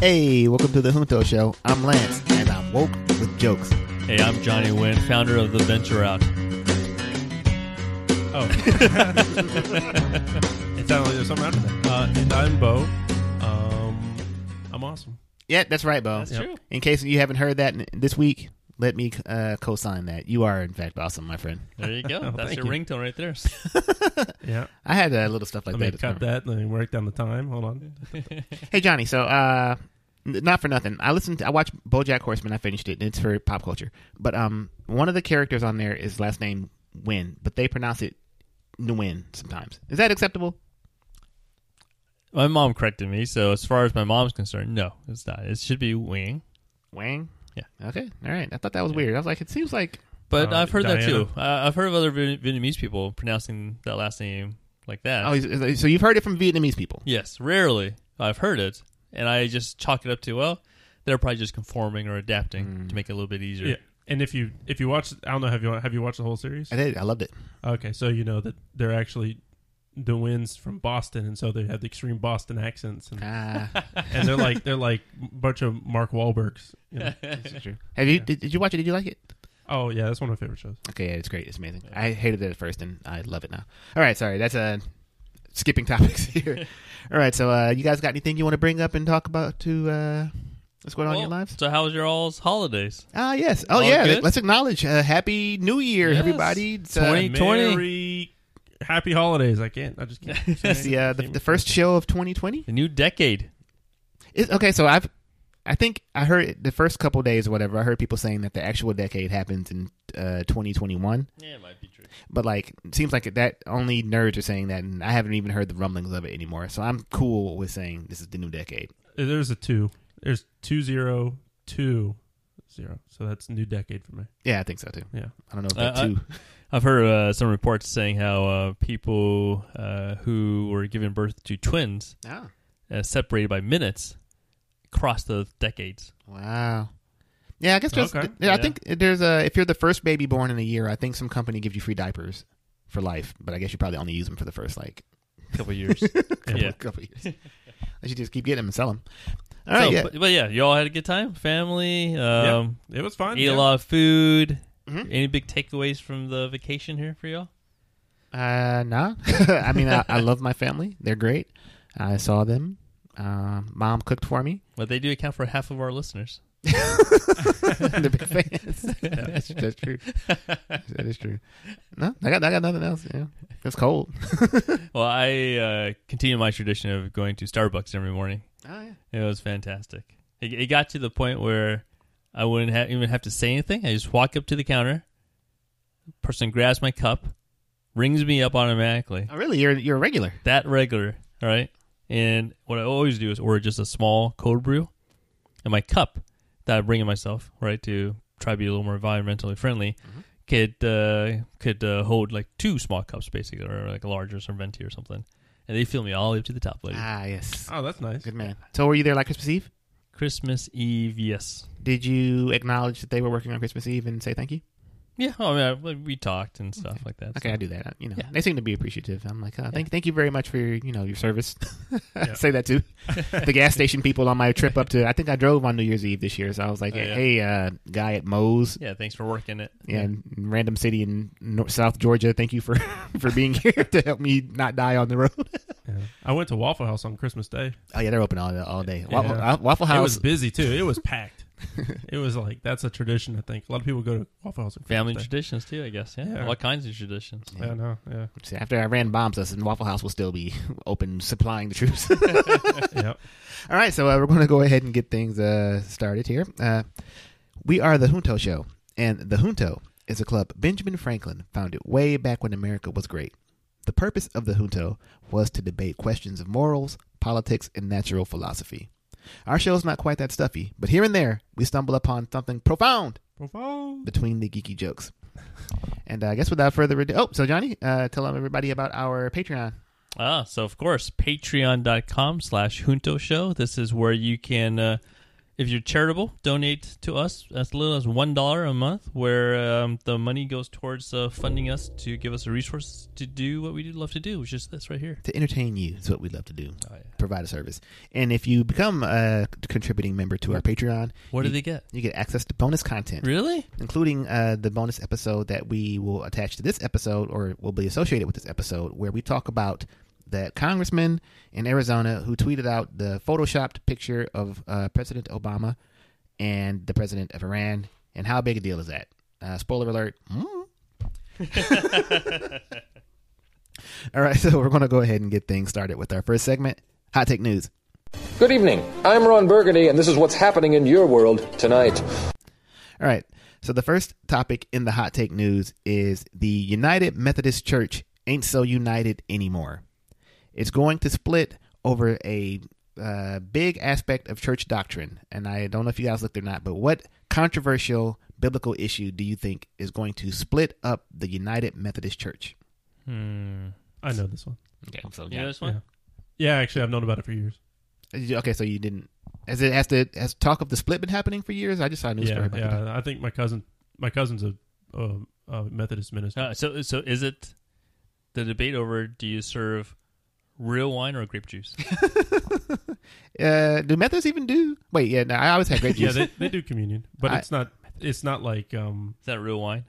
Hey, welcome to the Junto Show. I'm Lance, and I'm woke with jokes. Hey, I'm Johnny Wynn, founder of the Venture Out. Oh. it sounded like there's something after that. Uh, and I'm Bo. Um, I'm awesome. Yeah, that's right, Bo. That's true. In case you haven't heard that this week, let me uh, co-sign that. You are, in fact, awesome, my friend. There you go. Oh, That's your you. ringtone right there. Yeah. I had uh, little stuff like Let me that. cut that. Let me work down the time. Hold on. Hey, Johnny. So, uh, n- not for nothing. I listened. To, I watched BoJack Horseman. I finished it. and It's for pop culture. But um, one of the characters on there is last name Win, but they pronounce it Nguyen sometimes. Is that acceptable? my mom corrected me, so as far as my mom's concerned, no, it's not. It should be Wing. Wang. Yeah. Okay. All right. I thought that was weird. I was like, it seems like But Uh, I've heard that Diana. too. Uh, I've heard of other Vien- Vietnamese people pronouncing that last name like that. oh, he's- so you've heard it from Vietnamese people. Yes, rarely. I've heard it, and I just chalk it up to well, they're probably just conforming or adapting Mm. to make it a little bit easier. Yeah. And if you if you watch, I don't know, have you have you watched the whole series? I did. I loved it. Okay, so you know that they're actually the winds from Boston, and so they have the extreme Boston accents, and, Ah, and they're like they're like a bunch of Mark Wahlbergs. You know? that's true. Have you? Did, did you watch it? Did you like it? oh yeah, that's one of my favorite shows. Okay, yeah, it's great. It's amazing. I hated it at first, and I love it now. All right, sorry. That's uh, skipping topics here. All right, so uh, you guys got anything you want to bring up and talk about to uh, what's going on in your lives? So, how was your all's holidays? Ah, yes. Oh, All yeah. good? Let's acknowledge uh, Happy New Year, Yes. everybody. It's, uh, 20 20. Merry happy holidays. I can't. I just can't. it's the uh, the, the first show of 2020. The new decade. It, okay, so I've, I think I heard the first couple days or whatever. I heard people saying that the actual decade happens in uh, 2021, Yeah, it might be true. but like it seems like that only nerds are saying that, and I haven't even heard the rumblings of it anymore. So I'm cool with saying this is the new decade. There's a two. There's two zero two zero. So that's new decade for me. Yeah, I think so too. Yeah. I don't know if Uh, that I- too. I've heard uh, some reports saying how uh, people uh, who were giving birth to twins, oh, uh, separated by minutes, cross the decades. wow. Yeah, I guess there's. Okay. Yeah, I think there's a. If you're the first baby born in a year, I think some company gives you free diapers for life. But I guess you probably only use them for the first like couple years. couple, Yeah. couple years. I should just keep getting them and sell them. All right, so, yeah. but, but yeah, you all had a good time, family. Um, It was fun. Eat yeah. a lot of food. Mhm. Any big takeaways from the vacation here for y'all? Uh, nah. I mean, I, I love my family. They're great. I saw them. Um, mom cooked for me. But they do account for half of our listeners. They're big fans. That's, that's true. That is true. No, I got I got nothing else. Yeah, it's cold. Well, I uh, continue my tradition of going to Starbucks every morning. Oh yeah. It was fantastic. It, it got to the point where I wouldn't ha- even have to say anything. I just walk up to the counter. Person grabs my cup, rings me up automatically. Oh really? You're you're a regular. That regular, all right? And what I always do is order just a small cold brew. And my cup that I bring in myself, right, to try to be a little more environmentally friendly, Mhm. could uh, could uh, hold like two small cups, basically, or like a larger venti or something. And they fill me all the way up to the top, lady. Ah yes. Oh, that's nice. Good man. So were you there like Christmas Eve? Christmas Eve, yes. Did you acknowledge that they were working on Christmas Eve and say thank you? Yeah, I mean, we talked and stuff like that. Okay, I do that. You know, Yeah. they seem to be appreciative. I'm like, uh, thank, thank you very much for your, you know, your service. Yeah. Say that too. the gas station people on my trip up to. I think I drove on New Year's Eve this year, so I was like, Oh, yeah. hey, uh, guy at Moe's, Yeah, thanks for working it. yeah, in random city in North, South Georgia. Thank you for for being here to help me not die on the road. Yeah. I went to Waffle House on Christmas Day. Oh yeah, they're open all all day. Waffle, Yeah. uh, Waffle It was busy too. It was packed. It was like that's a tradition. I think a lot of people go to Waffle House. On Family Christmas Day. traditions too, I guess. Yeah, Yeah. all kinds of traditions. Yeah, no, yeah, See, After I ran bombs us, and Waffle House will still be open, supplying the troops. yeah. All right, so uh, we're going to go ahead and get things uh, started here. Uh, we are the Junto Show, and the Junto is a club Benjamin Franklin founded way back when America was great. The purpose of the Junto was to debate questions of morals, politics, and natural philosophy. Our show's not quite that stuffy, but here and there we stumble upon something profound Profound. between the geeky jokes. And uh, I guess without further ado, oh, so Johnny, uh, tell everybody about our Patreon. Ah, so of course, patreon.com slash junto show. This is where you can, uh, if you're charitable, donate to us as little as one dollar a month, where um, the money goes towards uh, funding us to give us a resource to do what we do love to do, which is this right here. To entertain you is what we love to do. Oh, yeah. Provide a service. And if you become a contributing member to our Patreon, What do they get? you get access to bonus content. Really? including uh, the bonus episode that we will attach to this episode or will be associated with this episode, where we talk about that congressman in Arizona who tweeted out the photoshopped picture of uh, President Obama and the president of Iran, and how big a deal is that? Uh, spoiler alert. Mm. All right, so we're going to go ahead and get things started with our first segment, Hot Take News. Good evening. I'm Ron Burgundy, and this is what's happening in your world tonight. All right. So the first topic in the hot take news is the United Methodist Church ain't so united anymore. It's going to split over a uh, big aspect of church doctrine, and I don't know if you guys looked or not, but what controversial biblical issue do you think is going to split up the United Methodist Church? Hmm. I know this one. Okay, so You know this one? Yeah. Yeah, actually, I've known about it for years. okay, so you didn't. Has it has the has talk of the split been happening for years? I just saw a news story Yeah, it. yeah. I think my cousin, my cousin's a, a, a Methodist minister. Uh, so, so is it the debate over do you serve real wine or grape juice? Uh, do Methodists even do? Wait, yeah, no, I always had grape yeah, juice. they, they do communion, but I- it's not. It's not like. um Is that real wine?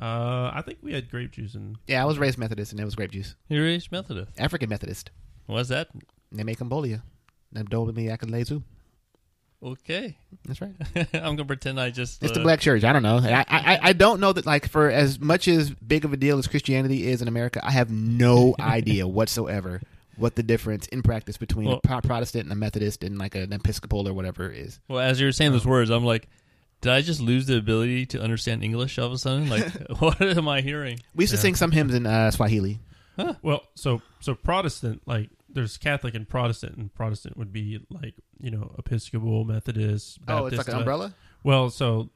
uh I think we had grape juice and yeah, I was raised Methodist, and it was grape juice. You're raised Methodist. African Methodist. What's that? They make Cambodia. Them dole me akalezu. Okay. That's right. I'm gonna pretend I just. It's the uh, black church. I don't know. I, I I don't know that like for as much as big of a deal as Christianity is in America, I have no idea whatsoever what the difference in practice between Well- a Pro- Protestant and a Methodist and like an Episcopal or whatever is. Well, as you were saying Oh. those words, I'm like, did I just lose the ability to understand English all of a sudden? Like, what am I hearing? We used to sing some hymns in uh, Swahili. well, so so Protestant like there's Catholic and Protestant, and Protestant would be like you know Episcopal, Methodist, Baptist. oh, it's like an uh, umbrella. Well, so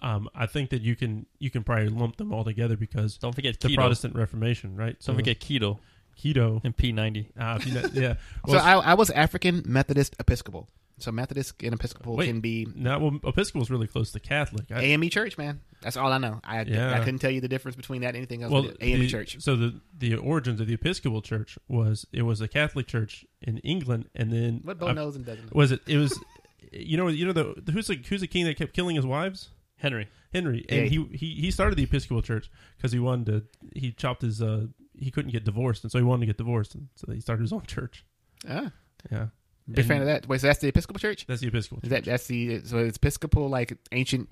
um, I think that you can you can probably lump them all together because Don't forget the keto. Protestant Reformation, right? Don't forget keto keto. And P90. Uh, if you know, yeah. So I, I was African Methodist Episcopal. So Methodist and Episcopal Wait. can be no, well, Episcopal is really close to Catholic. I, AME Church, man. That's all I know. I, Yeah. I couldn't tell you the difference between that and anything else. well, AME the- Church. So the the origins of the Episcopal Church was it was a Catholic church in England, and then What Bo I- knows and doesn't know. was it? It was you know you know the who's the who's the king that kept killing his wives? Henry. Henry, and Yeah. he, he he started the Episcopal Church because he wanted to. He chopped his. uh He couldn't get divorced, and so he wanted to get divorced, and so he started his own church. Ah, Yeah, big And fan of that. Wait, so that's the Episcopal Church? That's the Episcopal. Is that that's the so it's Episcopal like ancient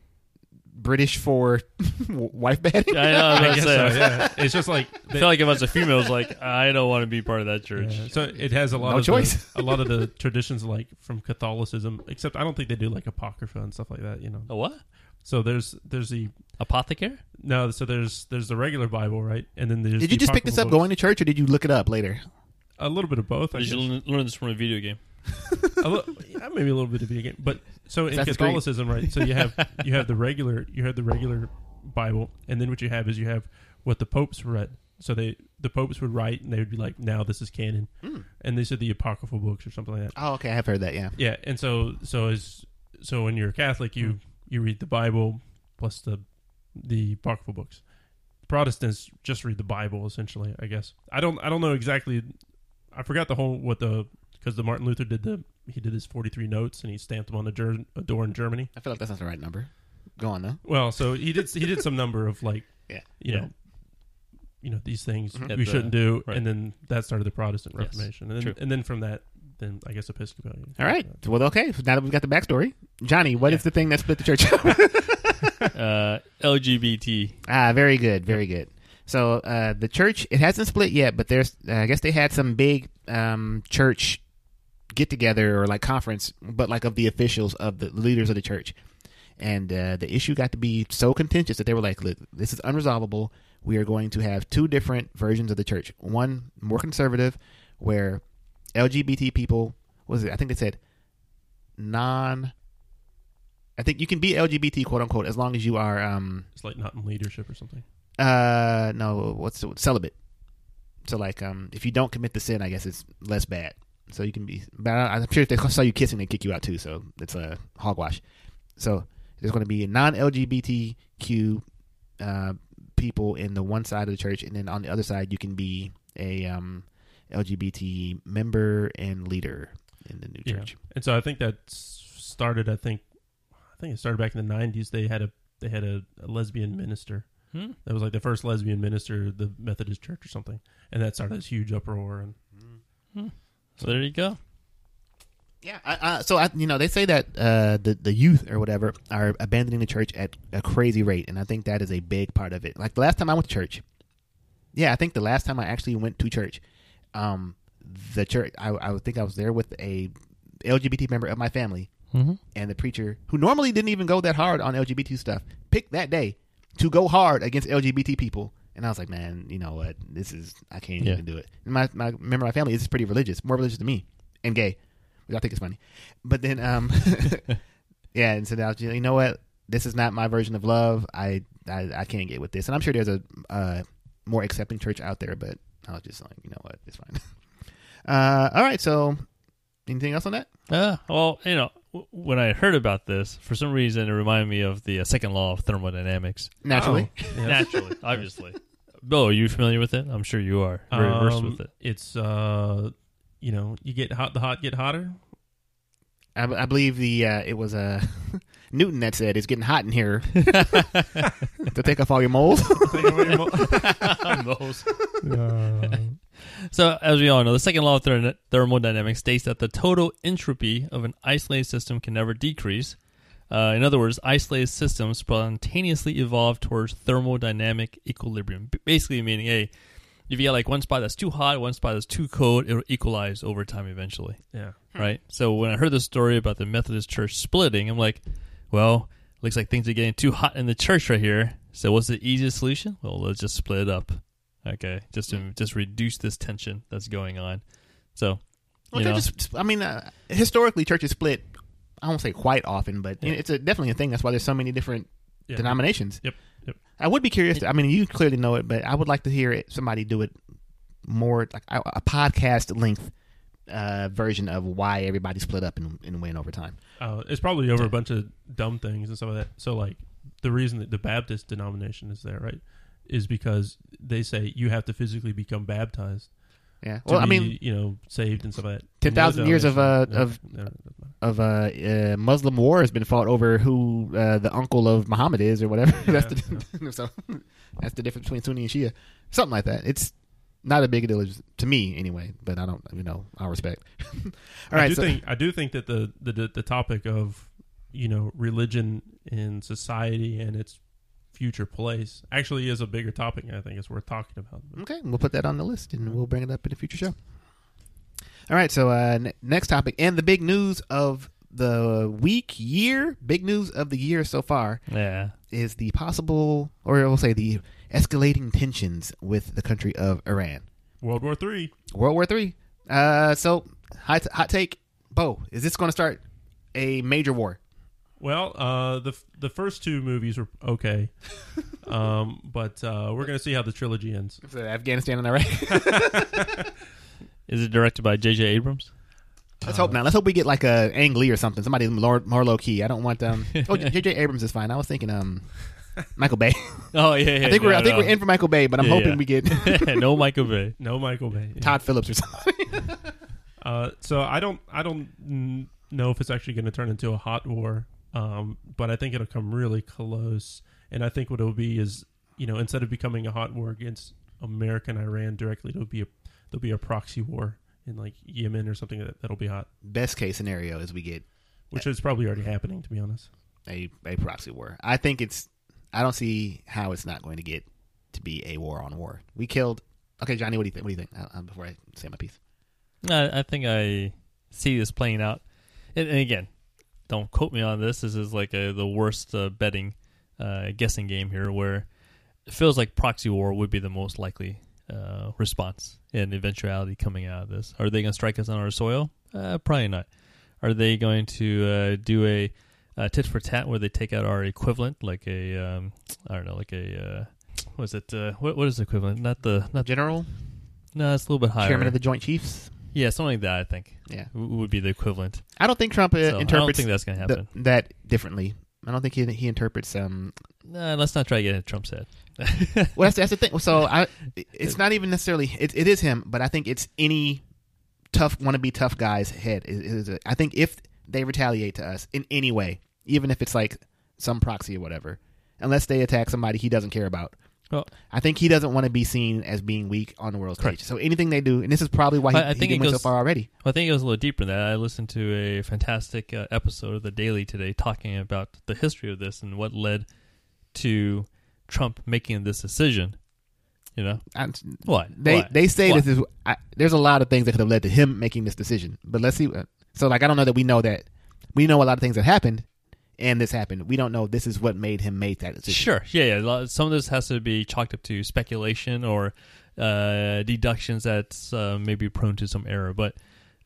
British for wife batting? I know. I was I guess so, yeah. It's just like I feel like if I was a female, it's like I don't want to be part of that church. Yeah, So it has a lot No of choice. The, a lot of the traditions like from Catholicism, except I don't think they do like apocrypha and stuff like that. You know. A what? So there's there's the Apothecary? no. So there's there's the regular Bible, right? And then there's Did you the just pick this up apocryphal going to church, or did you look it up later? A little bit of both. I Did you guess. learn learn this from a video game? a little, yeah, maybe a little bit of video game, but so in Assassin's Creed. Catholicism, right? So you have you have the regular you have the regular Bible, and then what you have is you have what the popes read. So they the popes would write, and they would be like, "Now this is canon," Hmm. and these are the apocryphal books or something like that. Oh, okay, I have heard that. Yeah. Yeah, and so so as so when you're a Catholic, you you read the Bible plus the the apocryphal books. Protestants just read the Bible essentially. I guess I don't I don't know exactly. I forgot the whole what the because the Martin Luther did the he did his 43 notes and he stamped them on a, ger- a door in Germany. I feel like that's not the right number. Go on though. Well, so he did he did some number of like Yeah. you Yeah. know you know these things Mhm. we the- shouldn't do, right. and then that started the Protestant Yes, Reformation, and true. then, and then from that, then I guess Episcopalian. All right. Well, okay. So now that we've got the backstory, Johnny, what is Yeah. the thing that split the church? Uh, LGBT. ah, very good, very good. So uh, the church it hasn't split yet, but there's uh, I guess they had some big um, church get together or like conference, but like of the officials of the leaders of the church. And uh, the issue got to be so contentious that they were like, "Look, this is unresolvable. We are going to have two different versions of the church. One more conservative, where LGBT people what was it? I think they said non. I think you can be LGBT, quote unquote, as long as you are um, It's like not in leadership or something. uh no, what's the, celibate. So like um if you don't commit the sin, I guess it's less bad. So you can be, but I'm sure if they saw you kissing, they kick you out too. So it's a hogwash. So there's going to be non-LGBTQ uh, people in the one side of the church, and then on the other side, you can be a um, LGBT member and leader in the new Yeah. church. And so I think that started. I think I think it started back in the '90s. They had a they had a, a lesbian minister. Hmm? That was like the first lesbian minister, of the Methodist Church or something, and that started this huge uproar. And So there you go. Yeah. I, I, so I, you know, they say that uh, the the youth or whatever are abandoning the church at a crazy rate, and I think that is a big part of it. Like the last time I went to church, yeah, I think the last time I actually went to church, um, the church, I, I would think I was there with a LGBT member of my family, Mm-hmm. and the preacher who normally didn't even go that hard on LGBT stuff picked that day to go hard against LGBT people. And I was like, man, you know what? This is I can't Yeah. even do it. And my my member of my family is pretty religious, more religious than me, and gay, which I think is funny. But then, um, yeah, and so now you know what? This is not my version of love. I I, I can't get with this, and I'm sure there's a uh, more accepting church out there, but I was just like, you know what? It's fine. uh, all right. So, anything else on that? Uh, well, you know, w- when I heard about this, for some reason, it reminded me of the uh, second law of thermodynamics. Naturally. Oh, yeah. Naturally, obviously. Bill, are you familiar with it? I'm sure you are. Very versed Um, with it. It's uh, you know, you get hot, the hot get hotter. I, I believe the uh, it was uh, Newton that said it's getting hot in here to take off all your moles. So, as we all know, the second law of ther- thermodynamics states that the total entropy of an isolated system can never decrease. Uh, in other words, isolated systems spontaneously evolve towards thermodynamic equilibrium. Basically, meaning, hey, if you got like one spot that's too hot, one spot that's too cold, it'll equalize over time eventually, yeah. right? So, when I heard the story about the Methodist Church splitting, I'm like, well, looks like things are getting too hot in the church right here. So, what's the easiest solution? Well, let's just split it up. Okay, just to just reduce this tension that's going on. So, Well, know, churches, I mean, uh, historically, churches split. I won't say quite often, but Yeah. it's a, definitely a thing. That's why there's so many different Yeah. denominations. Yep, yep. I would be curious. To, I mean, you clearly know it, but I would like to hear it, somebody do it more like a, a podcast length uh, version of why everybody split up and, and win over time. Uh, it's probably over a bunch of dumb things and some of that. So, like, the reason that the Baptist denomination is there, right, is because they say you have to physically become baptized. Yeah. to Well, I be, mean, you know, saved and stuff like that. 10,000 years of, uh, denomination- of- no, no, doesn't matter. of uh, uh, Muslim war has been fought over who uh, the uncle of Muhammad is or whatever. that's the so that's the difference between Sunni and Shia, something like that. It's not a big deal to me anyway, but I don't, you know, I'll respect. All I right, do so, think I do think that the, the the topic of you know religion in society and its future place actually is a bigger topic. I think it's worth talking about. okay, we'll put that on the list and we'll bring it up in a future show. All right, so uh, n- next topic and the big news of the week, year, big news of the year so far yeah, is the possible, or we'll say the escalating tensions with the country of Iran. World War Three. World War Three. Uh, so hot, hot take, Bo, is this going to start a major war? Well, uh, the the first two movies were okay, um, but uh, we're gonna see how the trilogy ends. So Afghanistan and Iraq. is it directed by J.J. Abrams? Let's hope not. Let's hope we get like a Ang Lee or something. Somebody more, more low key. I don't want um. Oh, J.J. Abrams is fine. I was thinking um, Michael Bay. Oh yeah, yeah I think we're I think no. we're in for Michael Bay, but I'm Yeah, hoping yeah. we get no Michael Bay. No Michael Bay. Todd Phillips or something. Uh, so I don't I don't know if it's actually going to turn into a hot war, um, but I think it'll come really close. And I think what it'll be is you know instead of becoming a hot war against America and Iran directly, it'll be a there'll be a proxy war in like Yemen or something that, that'll be hot, Best case scenario is we get which is probably already happening to be honest. a a proxy war. I think it's. I don't see how it's not going to get to be a war on war. We killed. Okay, Johnny, what do you think? What do you think? Uh, uh, before I say my piece. I, I think I see this playing out. And, and again, don't quote me on this. This is like a, the worst uh, betting, uh, guessing game here, where it feels like proxy war would be the most likely uh, response and eventuality coming out of this. Are they going to strike us on our soil? Uh, probably not. Are they going to uh, do a, a tit for tat where they take out our equivalent, like a um, I don't know, like a uh, what is it? Uh, what what is the equivalent? Not the not General, no, it's a little bit higher. chairman of the Joint Chiefs. Yeah, something like that. I think Yeah, w- would be the equivalent. I don't think Trump uh, So I don't interprets think that's going to the- happen. that differently. I don't think he he interprets um. Nah, let's not try to get in Trump's head. Well, that's, that's the thing. So I, it's not even necessarily it, it is him, but I think it's any tough want to be tough guy's head. Is, is I think if they retaliate to us in any way, even if it's like some proxy or whatever, unless they attack somebody he doesn't care about. Well- I think he doesn't want to be seen as being weak on the world stage. Correct. So anything they do, and this is probably why he, I- I think he it went so far already. Well, I think it goes a little deeper than that. I listened to a fantastic uh, episode of The Daily today talking about the history of this and what led to Trump making this decision. You know I, what? They What? they say What? this is. I, there's a lot of things that could have led to him making this decision, but let's see. uh, So like, I don't know that we know that we know a lot of things that happened, and this happened. We don't know this is what made him make that decision. Sure. Yeah, yeah. Some of this has to be chalked up to speculation or uh, deductions that's uh, maybe prone to some error, but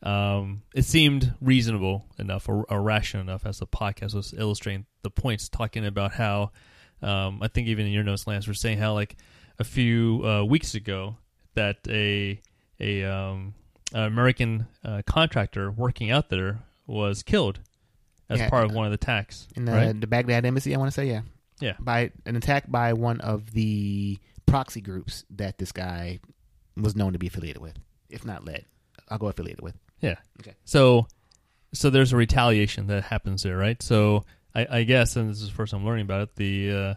um, it seemed reasonable enough or, or rational enough as the podcast was illustrating the points, talking about how um, I think even in your notes, Lance, were saying how like a few uh, weeks ago that a a um, American uh, contractor working out there was killed as Yeah. part of one of the attacks. In the, right? the Baghdad embassy, I want to say, yeah, Yeah. by an attack by one of the proxy groups that this guy was known to be affiliated with, if not led. I'll go affiliated with. Yeah. Okay. So, so there's a retaliation that happens there, right? So I, I guess, and this is the first I'm learning about it, the uh,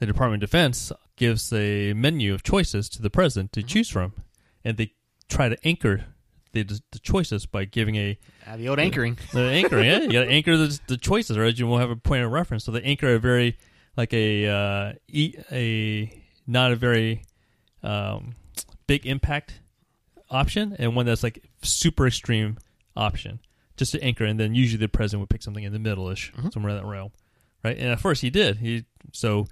the Department of Defense gives a menu of choices to the president to choose from, and they try to anchor the, the choices by giving a Uh, the old anchoring. the anchoring. yeah, you got to anchor the, the choices, or else you won't have a point of reference. So they anchor a very like a uh, e- a not a very um, big impact option, and one that's like super extreme option, just to anchor. And then usually the president would pick something in the middle ish, Mhm. somewhere in that realm, right? And at first he did. He so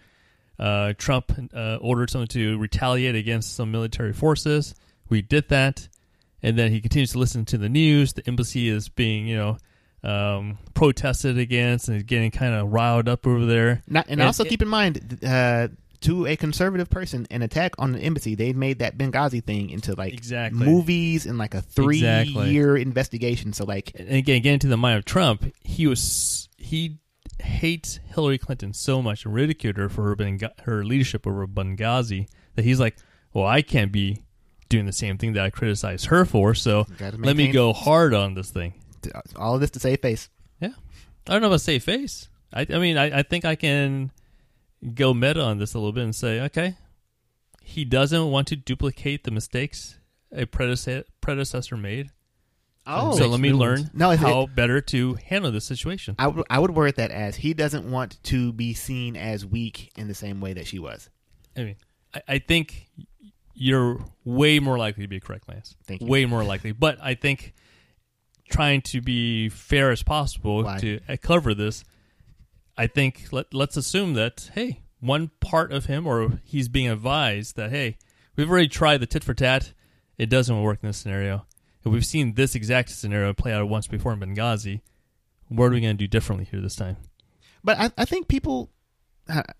uh, Trump uh, ordered someone to retaliate against some military forces. We did that, and then he continues to listen to the news. The embassy is being, you know, um, protested against and he's getting kind of riled up over there. Not, and And also it- keep in mind, uh, to a conservative person, an attack on the embassy, they made that Benghazi thing into like Exactly. movies and like a three Exactly. year investigation. So like, And again, getting to the mind of Trump, he was he hates Hillary Clinton so much and ridiculed her for her Bengha- her leadership over Benghazi that he's like, well, I can't be doing the same thing that I criticized her for. So let me go hard on this thing. Uh, all of this to save face. Yeah, I don't know about save face. I, I mean, I, I think I can go meta on this a little bit and say, okay, he doesn't want to duplicate the mistakes a predecessor predecessor made. Oh, so let me learn No, it's- how better to handle this situation. I would I would word that as he doesn't want to be seen as weak in the same way that she was. I mean, I, I think you're way more likely to be correct, Lance. Thank you. Way more likely. But I think trying to be fair as possible Why? to uh, cover this, I think let, let's assume that, hey, one part of him or he's being advised that, hey, we've already tried the tit for tat. It doesn't work in this scenario. And we've seen this exact scenario play out once before in Benghazi. What are we going to do differently here this time? But I, I think people.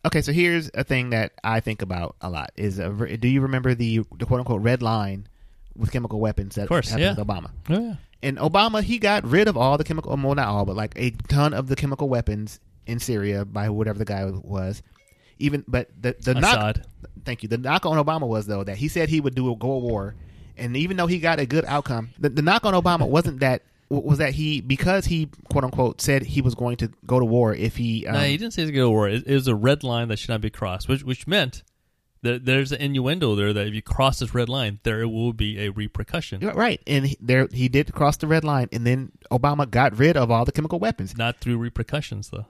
Okay, so here's a thing that I think about a lot: is a, do you remember the, the quote unquote red line with chemical weapons that Of course, happened yeah. with Obama? Oh, yeah. And Obama, he got rid of all the chemical, well, not all, but like a ton of the chemical weapons in Syria by whatever the guy was. Even, but the the knock, thank you. The knock on Obama was though that he said he would do a go war, and even though he got a good outcome, the, the knock on Obama wasn't that was that he because he quote unquote said he was going to go to war if he um, no, he didn't say a go to war. It, it was a red line that should not be crossed, which which meant that there's an innuendo there that if you cross this red line, there will be a repercussion, right, and he, there he did cross the red line, and then Obama got rid of all the chemical weapons. not through repercussions though.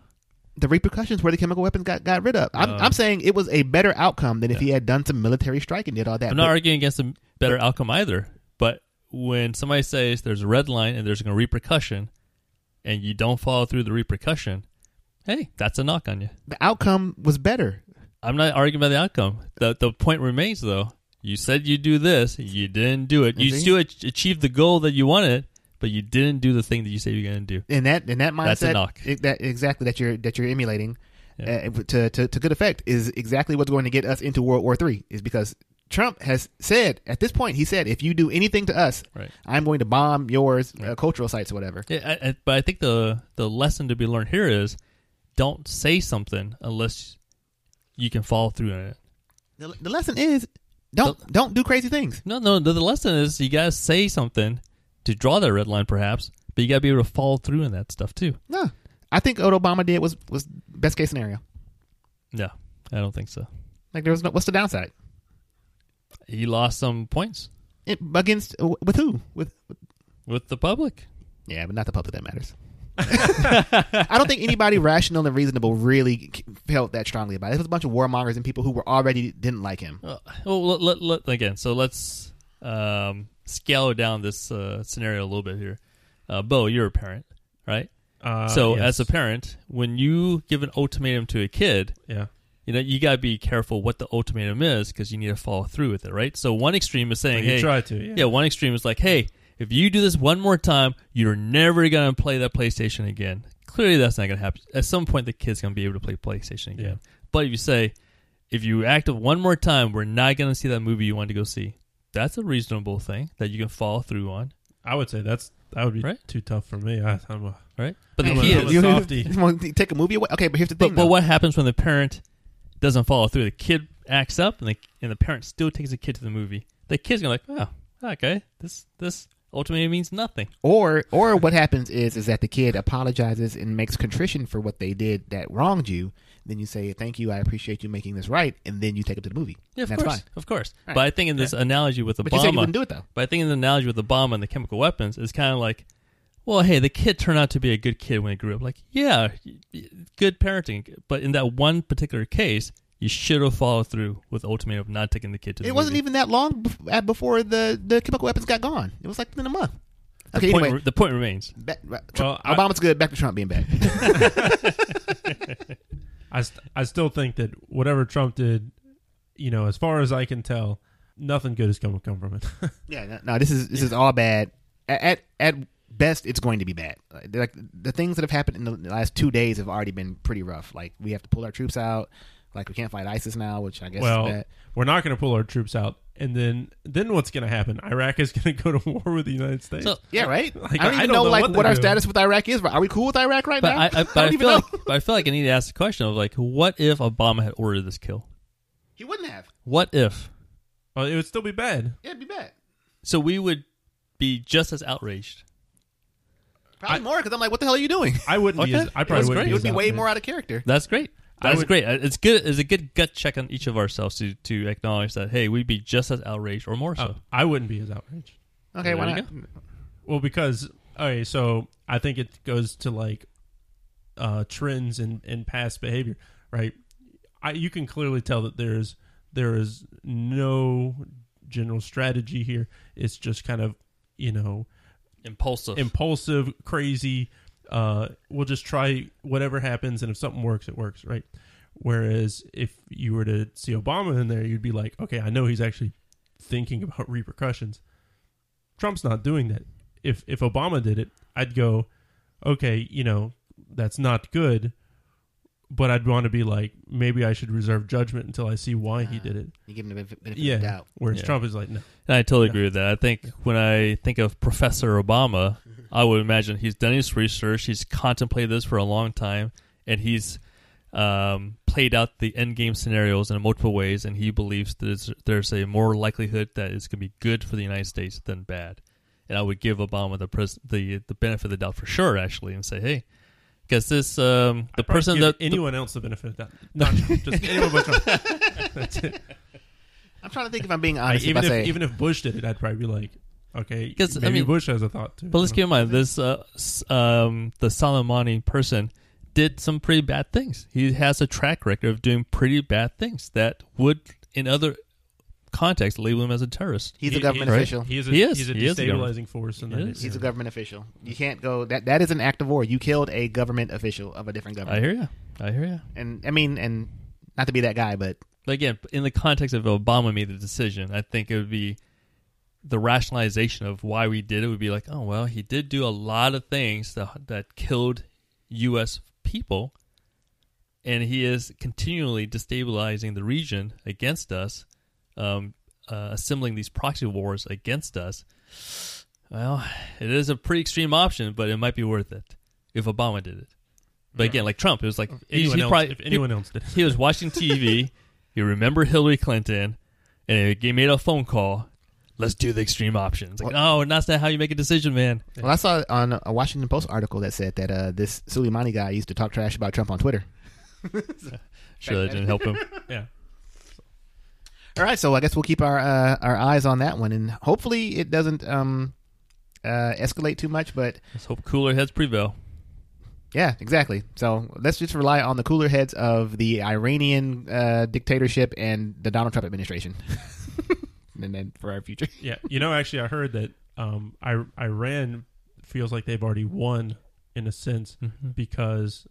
The repercussions where the chemical weapons got got rid of. I'm, Uh, I'm saying it was a better outcome than if he had done some military strike and did all that. I'm not But- arguing against a better outcome either, but when somebody says there's a red line and there's a repercussion, and you don't follow through the repercussion, hey, that's a knock on you. the outcome was better. I'm not arguing about the outcome. the The point remains though. You said you do this, you didn't do it. You still ach- achieved the goal that you wanted, but you didn't do the thing that you said you're going to do. And that and that mindset, That's a knock. it- that exactly that you're that you're emulating Yeah. uh, to, to to good effect is exactly what's going to get us into World War Three. Is because Trump has said at this point, he said, if you do anything to us, Right. I'm going to bomb yours uh, cultural sites or whatever. Yeah, I, I, but I think the the lesson to be learned here is don't say something unless you can follow through on it. The, the lesson is don't don't do crazy things. No, no. The, the lesson is you gotta say something to draw that red line, perhaps, but you gotta be able to follow through on that stuff too. No, I think what Obama did was was best case scenario. No, I don't think so. Like there was no. What's the downside? He lost some points It, against with who? With with the public. yeah, but not the public that matters. I don't think anybody rational and reasonable really felt that strongly about it. It was a bunch of warmongers and people who were already didn't like him. Uh, well, let, let, let- again, so let's um, scale down this uh, scenario a little bit here. Uh, Bo, you're a parent, right? Uh, so, yes. as a parent, when you give an ultimatum to a kid, yeah, you know you gotta be careful what the ultimatum is because you need to follow through with it, right? So, one extreme is saying, you "Hey, try to. Yeah. yeah." One extreme is like, "Hey, if you do this one more time, you're never gonna play that PlayStation again." Clearly, that's not gonna happen. At some point, the kid's gonna be able to play PlayStation again. Yeah. But if you say, if you act up one more time, we're not going to see that movie you want to go see. That's a reasonable thing that you can follow through on, I would say that's that would be Right. too tough for me. I, I'm a, right? But the I'm key is, You- softie. you to take a movie away? Okay, but here's the thing. but though. what happens when the parent doesn't follow through? The kid acts up, and the and the parent still takes the kid to the movie. The kid's gonna like, oh, okay, this this ultimately means nothing. Or or what happens is is that the kid apologizes and makes contrition for what they did that wronged you. Then you say, "Thank you, I appreciate you making this right," and then you take it to the movie. Yeah, of That's course, fine. of course. Right. But I think in this analogy with But you you do it though. But I think in the analogy with the bomb and the chemical weapons, it's kind of like, well, hey, the kid turned out to be a good kid when he grew up. Like, yeah, y- y- good parenting. But in that one particular case, you should have followed through with ultimatum of not taking the kid to the It wasn't movie. even that long uh, before the the chemical weapons got gone. It was like within a month. The, Okay, point, anyway, the point remains. back, right, Well, Trump, I- Obama's good. Back to Trump being bad. I, st- I still think that whatever Trump did, you know, as far as I can tell, nothing good is going to come from it. Yeah, no, no, this is this is all bad. At, at at best, it's going to be bad. Uh, like like, the things that have happened in the last two days have already been pretty rough. Like we have to pull our troops out. Like we can't fight ISIS now, which I guess well, is bad. we're not going to pull our troops out, and then then what's going to happen? Iraq is going to go to war with the United States. So, Yeah, right. Like, I don't I even don't know, know like what what, our doing. status with Iraq is. Are we cool with Iraq right but now? I, I, but don't I feel know. like, but I feel like I need to ask the question of like, what if Obama had ordered this kill? he wouldn't have. What if? well, it would still be bad. Yeah, it'd be bad. So we would be just as outraged. Probably I- more because I'm like, what the hell are you doing? I wouldn't be. As, I probably was wouldn't great. be It would be way outraged. more out of character. That's great. That's would- great. Uh, It's good. It's a good gut check on each of ourselves to to acknowledge that hey, we'd be just as outraged or more so. Uh, I wouldn't be as outraged. Okay, why There you not? Well, because okay, so I think it goes to like uh, trends and in past behavior, right? I you can clearly tell that there's there is no general strategy here. It's just kind of you know Impulsive. impulsive, crazy. Uh, we'll just try whatever happens, and if something works, it works, right? Whereas if you were to see Obama in there, you'd be like, okay, I know he's actually thinking about repercussions. Trump's not doing that. If if Obama did it, I'd go, okay, you know, that's not good. But I'd want to be like, maybe I should reserve judgment until I see why he Ah, did it. You give him the benefit, benefit Yeah. of the doubt. Whereas Yeah. Trump is like, no. And I totally Yeah. agree with that. I think when I think of Professor Obama, I would imagine he's done his research, he's contemplated this for a long time, and he's um, played out the end game scenarios in multiple ways, and he believes that there's, there's a more likelihood that it's going to be good for the United States than bad. And I would give Obama the pres- the the benefit of the doubt for sure, actually, and say, hey, because this um, the I'd person give that the- anyone else the benefit of that, not Trump, just anyone but Trump. That's it. I'm trying to think if I'm being Like, honest. even if I if say, even if Bush did it, I'd probably be like, okay, 'Cause, I maybe mean- Bush has a thought too. But let's you keep know? in mind this: uh, um, the Soleimani person did some pretty bad things. He has a track record of doing pretty bad things that would, in other contexts, label him as a terrorist. he's He- a government he's- official. He is a, He is. He's a He is a government- destabilizing force. And He that is. He's a government official. You can't go. That that is an act of war. You killed a government official of a different government. I government. hear you. I hear you. And I mean, and not to be that guy, but But again, in the context of Obama made the decision, I think it would be the rationalization of why we did it would be like, oh well, he did do a lot of things that that killed U.S. people, and he is continually destabilizing the region against us. Um, uh, assembling these proxy wars against us, well, it is a pretty extreme option, but it might be worth it if Obama did it. But again, like Trump, it was like Anyone he's else, probably if anyone else did. he was watching TV. he remembered Hillary Clinton, and he made a phone call. Let's do the extreme options. Like, no, that's not how you make a decision, man. Well, I saw on a Washington Post article that said that uh, this Soleimani guy used to talk trash about Trump on Twitter. Sure, that didn't help him. Yeah. All right, so I guess we'll keep our uh, our eyes on that one, and hopefully it doesn't um, uh, escalate too much. But Let's hope cooler heads prevail. yeah, exactly. So let's just rely on the cooler heads of the Iranian uh, dictatorship and the Donald Trump administration, and then for our future. Yeah. You know, actually, I heard that um, I, Iran feels like they've already won in a sense Mm-hmm. because,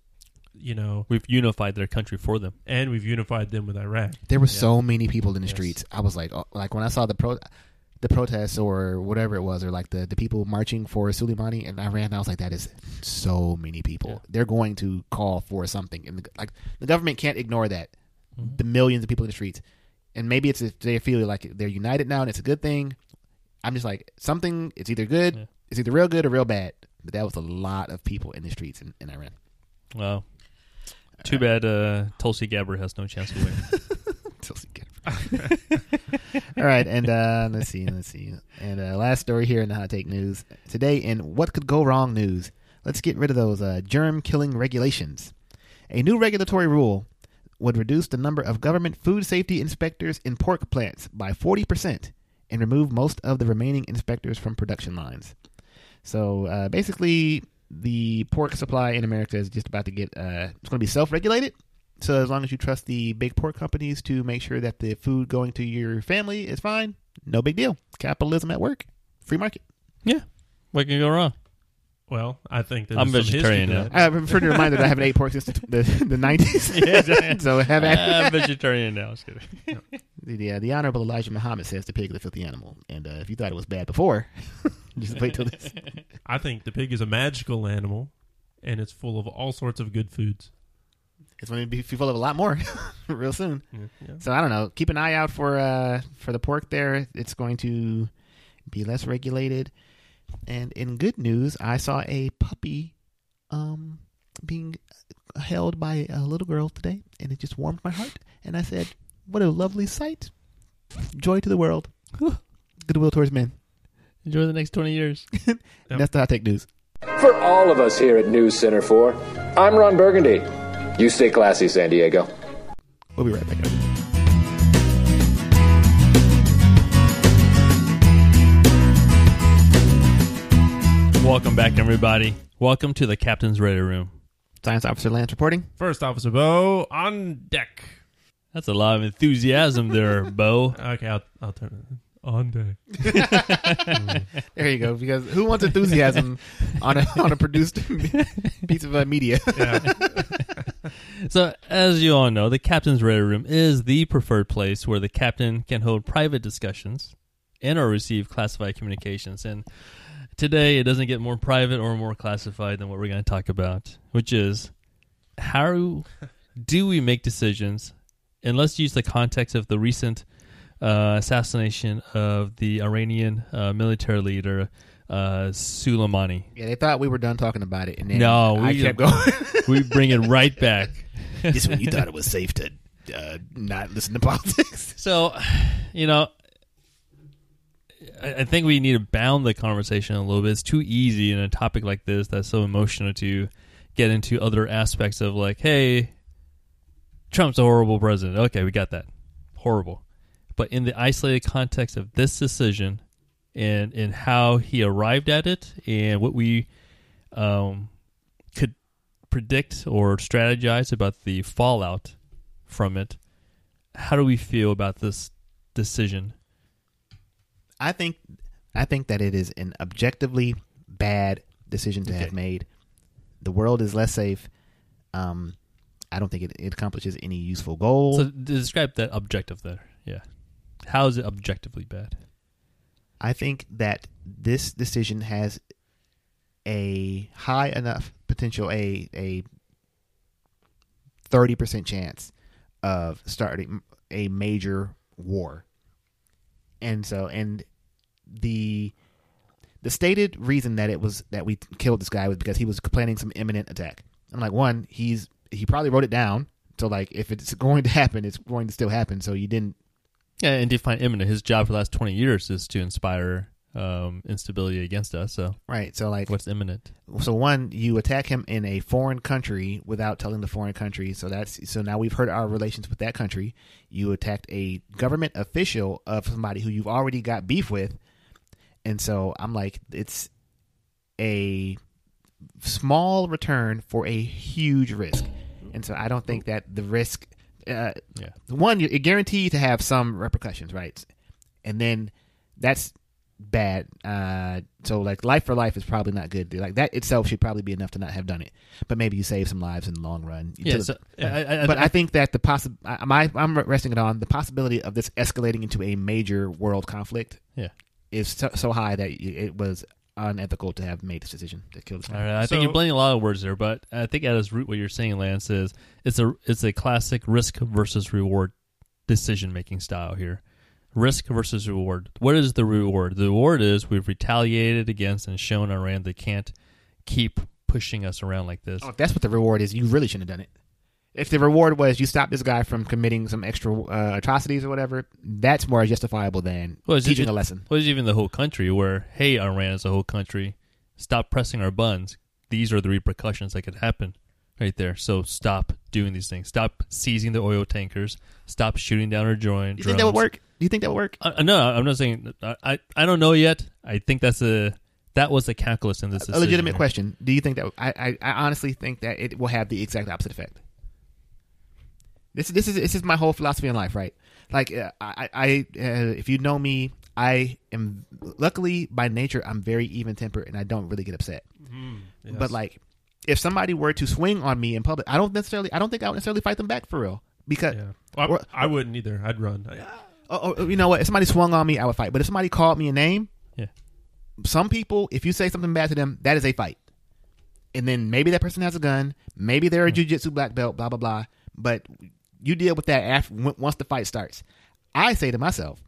you know, We've unified their country for them. and we've unified them with Iraq. There were so many people in the Yes. streets. I was like, oh, like when I saw the pro, the protests or whatever it was, or like the the people marching for Soleimani in Iran. I was like, that is so many people. Yeah. They're going to call for something, and the, like the government can't ignore that. Mm-hmm. The millions of people in the streets, and maybe it's if they feel like they're united now, and it's a good thing. I'm just like something. It's either good, Yeah. it's either real good or real bad. But that was a lot of people in the streets in, in Iran. Wow. Too bad uh, Tulsi Gabbard has no chance to win. Tulsi Gabbard. All right, and uh, let's see, let's see, and uh, last story here in the hot take news today. In what could go wrong news, let's get rid of those uh, germ killing regulations. A new regulatory rule would reduce the number of government food safety inspectors in pork plants by forty percent and remove most of the remaining inspectors from production lines. So uh, basically, the pork supply in America is just about to get uh, it's going to be self regulated. So as long as you trust the big pork companies to make sure that the food going to your family is fine, no big deal. Capitalism at work, free market. yeah. What can go wrong? Well, I think that I'm there's some history vegetarian now. that. I have a reminder that I haven't ate pork since the the, the 90s. so have at I'm vegetarian now. Just kidding. the, uh, the Honorable Elijah Muhammad says the pig is a filthy animal, and uh, if you thought it was bad before, just wait till this. I think the pig is a magical animal, and it's full of all sorts of good foods. It's going to be full of a lot more real soon. Yeah. yeah. So I don't know. Keep an eye out for uh for the pork there. It's going to be less regulated. And in good news, I saw a puppy um being held by a little girl today, and it just warmed my heart. And I said, "What a lovely sight! Joy to the world, goodwill towards men." Enjoy the next 20 years. And that's the hot take news. For all of us here at News Center 4, I'm Ron Burgundy. You stay classy, San Diego. We'll be right back. Welcome back, everybody. Welcome to the Captain's Radar Room. Science Officer Lance reporting. First Officer Bo on deck. That's a lot of enthusiasm there, Bo. Okay, I'll, I'll turn it on deck. There you go. Because who wants enthusiasm on a on a produced piece of uh, media? Yeah. So, as you all know, the Captain's Radar Room is the preferred place where the captain can hold private discussions and or receive classified communications. And today, it doesn't get more private or more classified than what we're going to talk about, which is how do we make decisions? And let's use the context of the recent uh, assassination of the Iranian uh, military leader, uh, Soleimani. Yeah, they thought we were done talking about it, and then No, I we- kept going. We bring it right back. this when you thought it was safe to uh, not listen to politics. So, you know, I, think we need to bound the conversation a little bit. It's too easy in a topic like this that's so emotional to get into other aspects of like, hey, Trump's a horrible president. Okay, we got that. Horrible. But in the isolated context of this decision and and how he arrived at it and what we um, could predict or strategize about the fallout from it, how do we feel about this decision? I think I think that it is an objectively bad decision to have made. The world is less safe. Um, I don't think it, it accomplishes any useful goal. So describe that objective there. Yeah. How is it objectively bad? I think that this decision has a high enough potential, a a thirty percent chance of starting a major war. And so and the the stated reason that it was that we killed this guy was because he was planning some imminent attack. I'm like, one, he's he probably wrote it down. So like, if it's going to happen, it's going to still happen. So you didn't. Yeah, and define imminent. His job for the last twenty years is to inspire um, instability against us. So Right. So like, what's imminent? so one, you attack him in a foreign country without telling the foreign country. So that's so now we've hurt our relations with that country. You attacked a government official of somebody who you've already got beef with, and so I'm like, it's a small return for a huge risk, and so I don't think that the risk. Uh, Yeah. one, you're guaranteed to have some repercussions, right? And then that's bad. Uh, so like life for life is probably not good. Like that itself should probably be enough to not have done it. But maybe you save some lives in the long run. Yeah, To- so, I, I, but I think that the possi- I, my, I'm resting it on the possibility of this escalating into a major world conflict yeah. is so, so high that it was unethical to have made this decision to kill this guy. right, I So- think you're blending a lot of words there, but I think at its root, what you're saying, Lance, is it's a it's a classic risk versus reward decision making style here. Risk versus reward. What is the reward? The reward is we've retaliated against and shown Iran they can't keep pushing us around like this. Oh, if that's what the reward is, you really shouldn't have done it. If the reward was you stop this guy from committing some extra uh, atrocities or whatever, that's more justifiable than Well, teaching it- a lesson. What is even the whole country where, hey, Iran is a whole country, stop pressing our buttons. These are the repercussions that could happen right there. So stop doing these things. Stop seizing the oil tankers. Stop shooting down our joint. Do you think that would work? Do you think that would work? Uh, no, I'm not saying. I, I I don't know yet. I think that's a that was the calculus in this. a legitimate here. question. Do you think that I, I, I honestly think that it will have the exact opposite effect? This this is this is my whole philosophy in life, right? Like uh, I I uh, if you know me, I am luckily by nature I'm very even tempered and I don't really get upset. Yes. But like if somebody were to swing on me in public, I don't necessarily I don't think I would necessarily fight them back for real because yeah, Well, Or- I, I wouldn't either. I'd run. Oh, oh, oh, you know what? If somebody swung on me, I would fight. But if somebody called me a name, Yeah. some people, if you say something bad to them, that is a fight. And then maybe that person has a gun, maybe they're a jujitsu black belt, blah blah blah. But you deal with that after once the fight starts. I say to myself,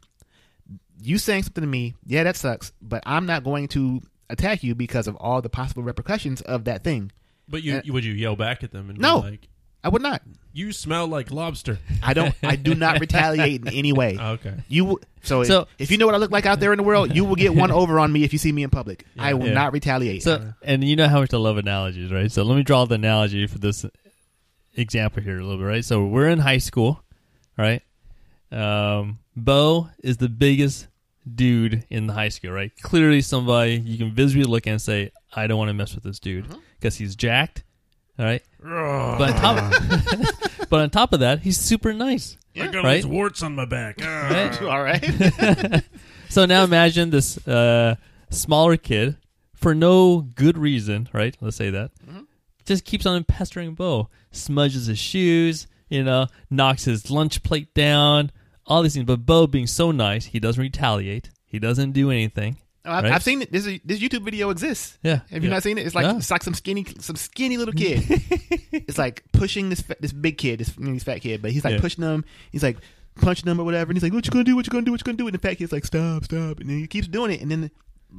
you saying something to me, yeah, that sucks, but I'm not going to attack you because of all the possible repercussions of that thing. But you, would you yell back at them and No. be like, I would not. "You smell like lobster"? I don't. I do not retaliate in any way. Okay. You will, so, So- if, if you know what I look like out there in the world, you will get one over on me if you see me in public. I will Yeah. not retaliate. So, and you know how much I love analogies, right? So let me draw the analogy for this example here a little bit, right? So we're in high school, right? Um, Bo is the biggest dude in the high school, right? Clearly somebody you can visibly look and say, I don't want to mess with this dude because he's jacked, all right? But on top, but on top of that, he's super nice. I got Right? these warts on my back. Ah. Right? all right. So now imagine this uh, smaller kid, for no good reason, right? Let's say that. Just keeps on pestering Bo, smudges his shoes, you know, knocks his lunch plate down, all these things. But Bo, being so nice, he doesn't retaliate. He doesn't do anything. Oh, I've, Right? I've seen it. This this YouTube video exists. Yeah. Have you Yeah. not seen it? It's like Yeah. it's like some skinny some skinny little kid. it's like pushing this this big kid, this, this fat kid, but he's like Yeah. pushing him. He's like punching him or whatever, and he's like, "What you gonna do? What you gonna do? What you gonna do?" And the fat kid's like, "Stop, stop!" And then he keeps doing it, and then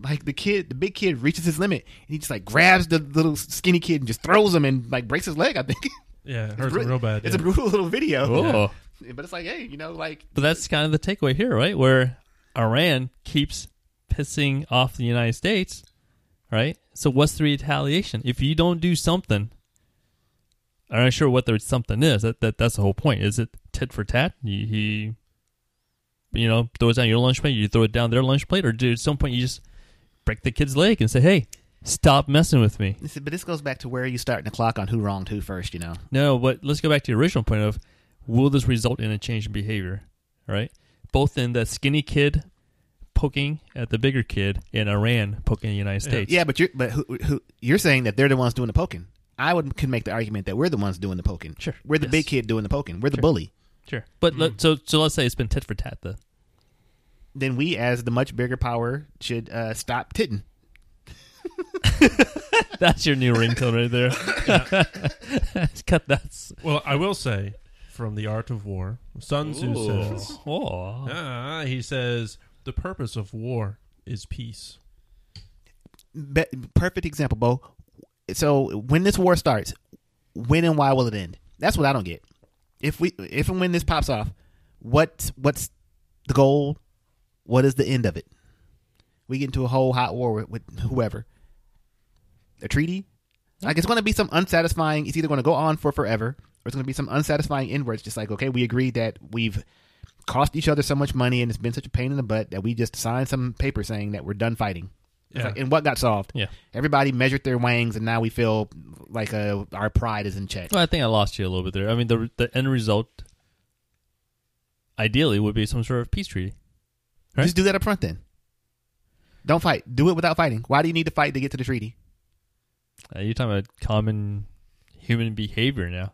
like the kid, the big kid reaches his limit, and he just like grabs the little skinny kid and just throws him and like breaks his leg. I think Yeah, it It's hurts really- real bad. It's yeah. a brutal little video. Oh. But it's like, hey, you know, like But that's kind of the takeaway here, right? Where Iran keeps pissing off the United States, right? So what's the retaliation? If you don't do something, I'm not sure what the something is. That, that that's the whole point. Is it tit for tat? You, he, you know, throws down your lunch plate, you throw it down their lunch plate, or do at some point you just break the kid's leg and say, "Hey, stop messing with me." but this goes back to where you starting the clock on who wronged who first. You know, No, but let's go back to the original point of will this result in a change in behavior, right? Both in the skinny kid poking at the bigger kid and Iran poking the United States. Yeah, but you're but who, who you're saying that they're the ones doing the poking. I would could make the argument that we're the ones doing the poking. Sure. we're the Yes. big kid doing the poking. We're the Sure. bully. Sure. But let, so so let's say it's been tit for tat then. Then we, as the much bigger power, should uh, stop titting. That's your new ringtone right there. Cut that. Well, I will say, from the Art of War, Sun Tzu says, Oh. ah, he says, the purpose of war is peace. Be- perfect example, Bo. So when this war starts, when and why will it end? That's what I don't get. If we, if and when this pops off, what, what's the goal? What is the end of it? We get into a whole hot war with, with whoever. A treaty? Like it's going to be some unsatisfying. It's either going to go on for forever, or it's going to be some unsatisfying inwards. Just like okay, we agreed that we've cost each other so much money, and it's been such a pain in the butt that we just signed some paper saying that we're done fighting. Yeah. like- and what got solved? Yeah. Everybody measured their wangs, and now we feel like uh, our pride is in check. Well, I think I lost you a little bit there. I mean, the the end result, ideally, would be some sort of peace treaty. Right. Just do that up front then. Don't fight. Do it without fighting. Why do you need to fight to get to the treaty? Uh, you're talking about common human behavior now.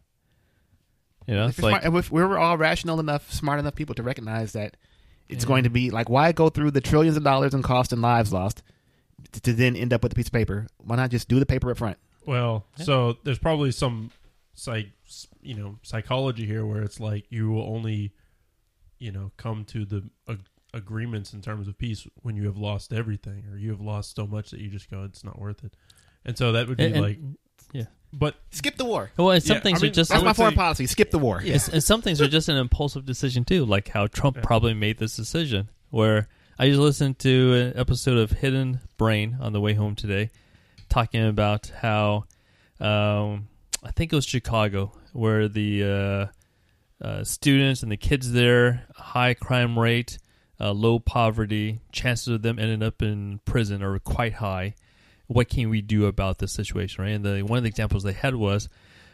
You know, If, it's it's like smart, if we're all rational enough, smart enough people to recognize that it's going to mm. be like, why go through the trillions of dollars in cost and lives lost to, to then end up with a piece of paper? Why not just do the paper up front? Well, Yeah. so there's probably some psych, you know, psychology here where it's like you will only, you know, come to the ag- agreements in terms of peace when you have lost everything or you have lost so much that you just go, it's not worth it. And so that would be and- and- like, but Skip the war. well, and some Yeah, things I mean, are just I That's would my foreign say- policy. Skip the war. Yes, and some things are just an impulsive decision too, like how Trump Yeah. probably made this decision. Where I just listened to an episode of Hidden Brain on the way home today, talking about how um, I think it was Chicago, where the uh, uh, students and the kids there, high crime rate, uh, low poverty, chances of them ending up in prison are quite high. What can we do about this situation, right? And the one of the examples they had was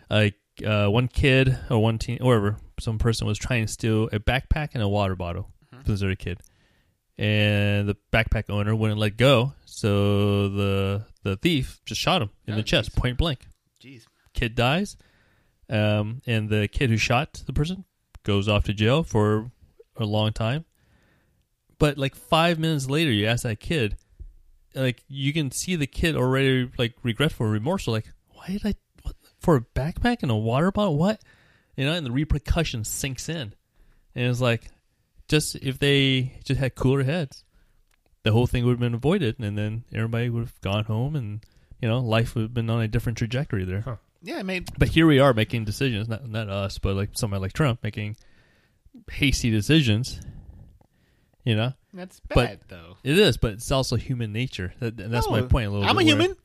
like uh, one kid or one teen, or whatever, some person was trying to steal a backpack and a water bottle because they're a kid, and the backpack owner wouldn't let go, so the the thief just shot him in Oh, the chest, point blank. Jeez. Kid dies, um, and the kid who shot the person goes off to jail for a long time. But like five minutes later, you ask that kid, like you can see the kid already like regretful, remorseful, like why did I what, for a backpack and a water bottle? What you know? And the repercussion sinks in, and it's like just if they just had cooler heads, the whole thing would have been avoided, and then everybody would have gone home, and you know life would have been on a different trajectory there. Huh. Yeah, it made But here we are making decisions, not not us, but like somebody like Trump making hasty decisions. You know, that's But- bad though. it is, but it's also human nature. That, and that's my point. A little I'm a human,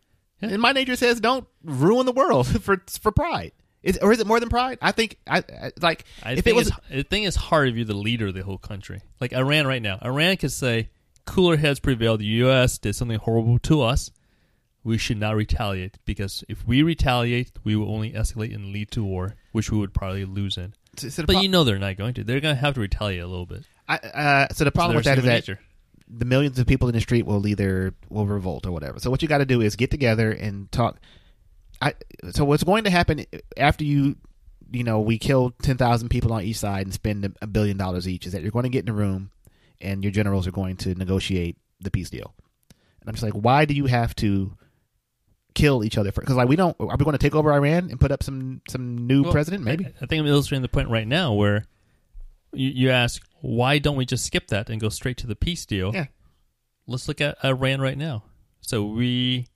Yeah. and my nature says don't ruin the world for for pride. Is, or is it more than pride? I think I, I like I if it was The thing is hard if you're the leader of the whole country. Like Iran right now, Iran could say, "Cooler heads prevail. The U.S. did something horrible to us. We should not retaliate because if we retaliate, we will only escalate and lead to war, which we would probably lose in. But pro- you know they're not going to. They're going to have to retaliate a little bit. I, uh, so the problem with that is that nature. the millions of people in the street will either will revolt or whatever. So what you got to do is get together and talk. I so what's going to happen after you, you know, we kill ten thousand people on each side and spend a- a billion dollars each is that you're going to get in a room and your generals are going to negotiate the peace deal. And I'm just like, why do you have to kill each other? Because like we don't, are we going to take over Iran and put up some some new Well, president? Maybe. I, I think I'm illustrating the point right now where you, you ask, why don't we just skip that and go straight to the peace deal? Yeah. Let's look at Iran right now. So we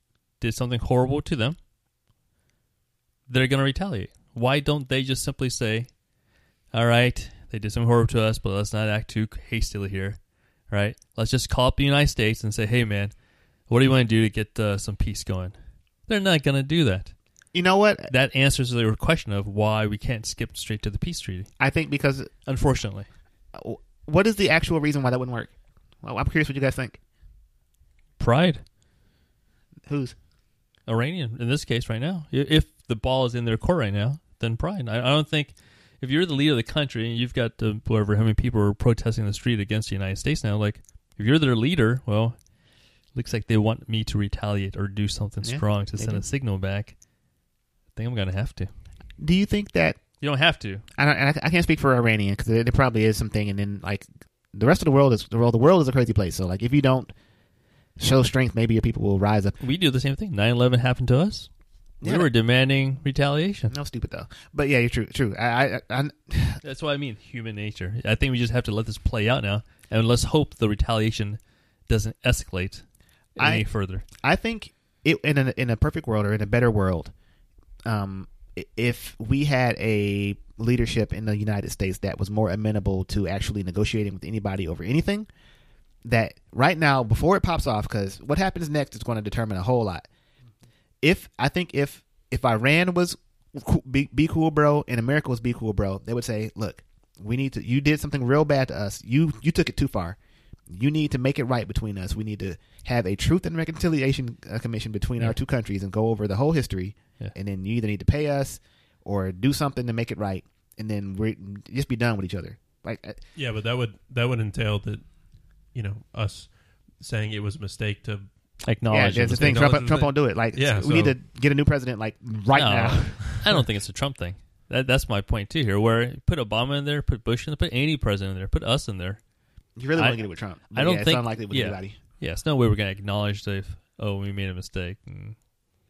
did something horrible to them. They're going to retaliate. Why don't they just simply say, all right, they did something horrible to us, but let's not act too hastily here, right? Let's just call up the United States and say, hey, man, what do you want to do to get uh, some peace going? They're not going to do that You know what? that answers the question of why we can't skip straight to the peace treaty. I think because Unfortunately, what is the actual reason why that wouldn't work? Well, I'm curious what you guys think. pride, Who's? Iranian in this case right now. If the ball is in their court right now, then pride. I, I don't think if you're the leader of the country and you've got uh, whoever how many people are protesting in the street against the United States now, like if you're their leader, well, looks like they want me to retaliate or do something Yeah, strong to send do. a signal back. I think I'm gonna have to. Do you think that? You don't have to. I, don't, and I, I can't speak for Iranian because there, there probably is something, and then like the rest of the world is the world. The world is a crazy place. So like if you don't show strength, maybe your people will rise up. We do the same thing. 9/11 happened to us. Yeah. We were demanding retaliation. No, stupid though. But yeah, you're true. True. I, I, I That's what I mean. Human nature. I think we just have to let this play out now. and let's hope the retaliation doesn't escalate I- any further. I think it, in a in a perfect world or in a better world, um, i- if we had a leadership in the United States that was more amenable to actually negotiating with anybody over anything, that right now before it pops off, because what happens next is going to determine a whole lot. If I think if if Iran was be, be cool, bro, and America was be cool, bro, they would say, look, we need to. You did something real bad to us. You you took it too far. You need to make it right between us. We need to have a truth and reconciliation uh, commission between Yeah. our two countries and go over the whole history. Yeah. And then you either need to pay us or do something to make it right, and then we just be done with each other. Like, uh, Yeah, but that would that would entail that you know us saying it was a mistake to yeah, Acknowledge that's the it. thing. Trump, Trump won't do it. Like, Yeah, we need to get a new president like right No, now. I don't think it's a Trump thing. That, that's my point too. Here, where put Obama in there, put Bush in there, put any president in there, put us in there. You really want to get it with Trump? But I don't yeah, think- it's unlikely with yeah. anybody. Yeah, it's no way we're going to acknowledge that. If, oh, we made a mistake. Mm.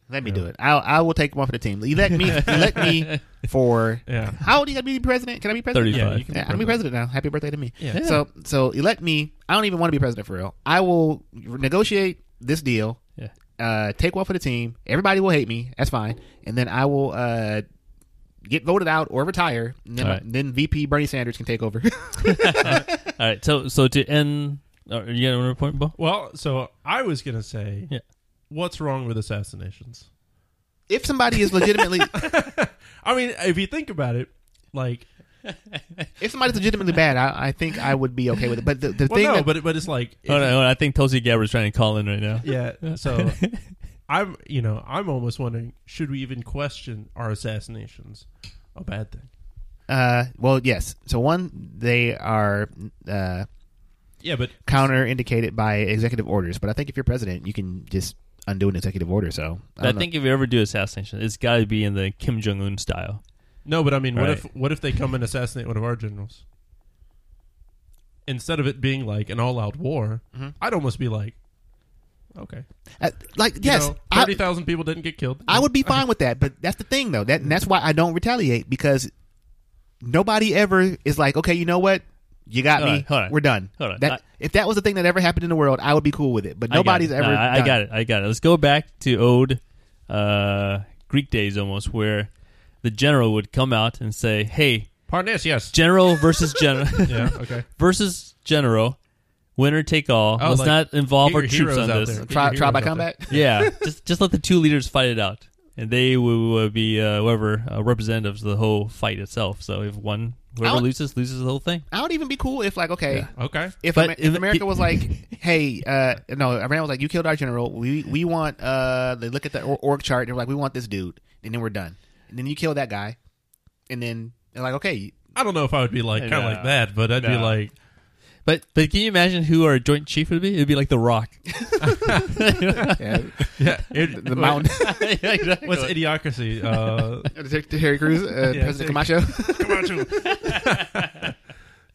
Let me Yeah. do it. I'll, I will take one for the team. Elect me. elect me for. yeah How old do you got to be president? Can I be president? 35. Yeah, you can be Yeah, I'm be president now. Happy birthday to me. Yeah. So so elect me. I don't even want to be president for real. I will negotiate this deal. Yeah. Uh, take one for the team. Everybody will hate me. That's fine. And then I will uh, get voted out or retire. And then, All right. then VP Bernie Sanders can take over. All right. So, so to end, uh, you got another point, Bo? well so I was gonna say Yeah. what's wrong with assassinations if somebody is legitimately, I mean if you think about it like if somebody's legitimately bad, I, I think I would be okay with it. But the, the well thing no that but but it's like if Hold on, hold on. I think Tulsi Gabbard's trying to call in right now. yeah so I'm you know I'm almost wondering should we even question are assassinations a bad thing Uh, well, yes. So one, they are uh, yeah but counter indicated by executive orders. But I think if you're president, you can just undo an executive order. So I, I, think if you ever do assassination, it's got to be in the Kim Jong Un style. No, but I mean, what Right. if what if they come and assassinate one of our generals? Instead of it being like an all-out war, Mhm. I'd almost be like, okay, Uh, like you yes, know, thirty thousand people didn't get killed. I would be fine with that. But that's the thing, though. That and that's why I don't retaliate because nobody ever is like, okay, you know what, you got Hold me. on, hold on. We're done. Hold on. That I- if that was the thing that ever happened in the world, I would be cool with it. But I got nobody's it. ever. No, I, I done got it. I got it. Let's go back to old uh, Greek days almost, where the general would come out and say, "Hey, Parnas, yes, general versus general yeah, okay. versus general, winner take all. Oh, Let's like, not involve our troops on this." Try, try by heroes out there. combat. yeah, just just let the two leaders fight it out, and they will, will be uh, whoever uh, representatives of the whole fight itself. So if one whoever I'll- loses loses the whole thing. I would even be cool if, like, okay, Yeah. Okay, if, But if if- America was like, "Hey, uh, no," Iran was like, "You killed our general. We we want." Uh, they look at the org chart and they're like, "We want this dude," and then we're done. And then you kill that guy, and then they're like, "Okay, I don't know if I would be like kind of No. like that, but I'd be like, But but can you imagine who our joint chief would be? It'd be like The Rock. yeah, yeah, it, the mountain." yeah, exactly. What's idiocracy? Uh, Terry Crews, uh, Yeah, President see. Camacho. Camacho.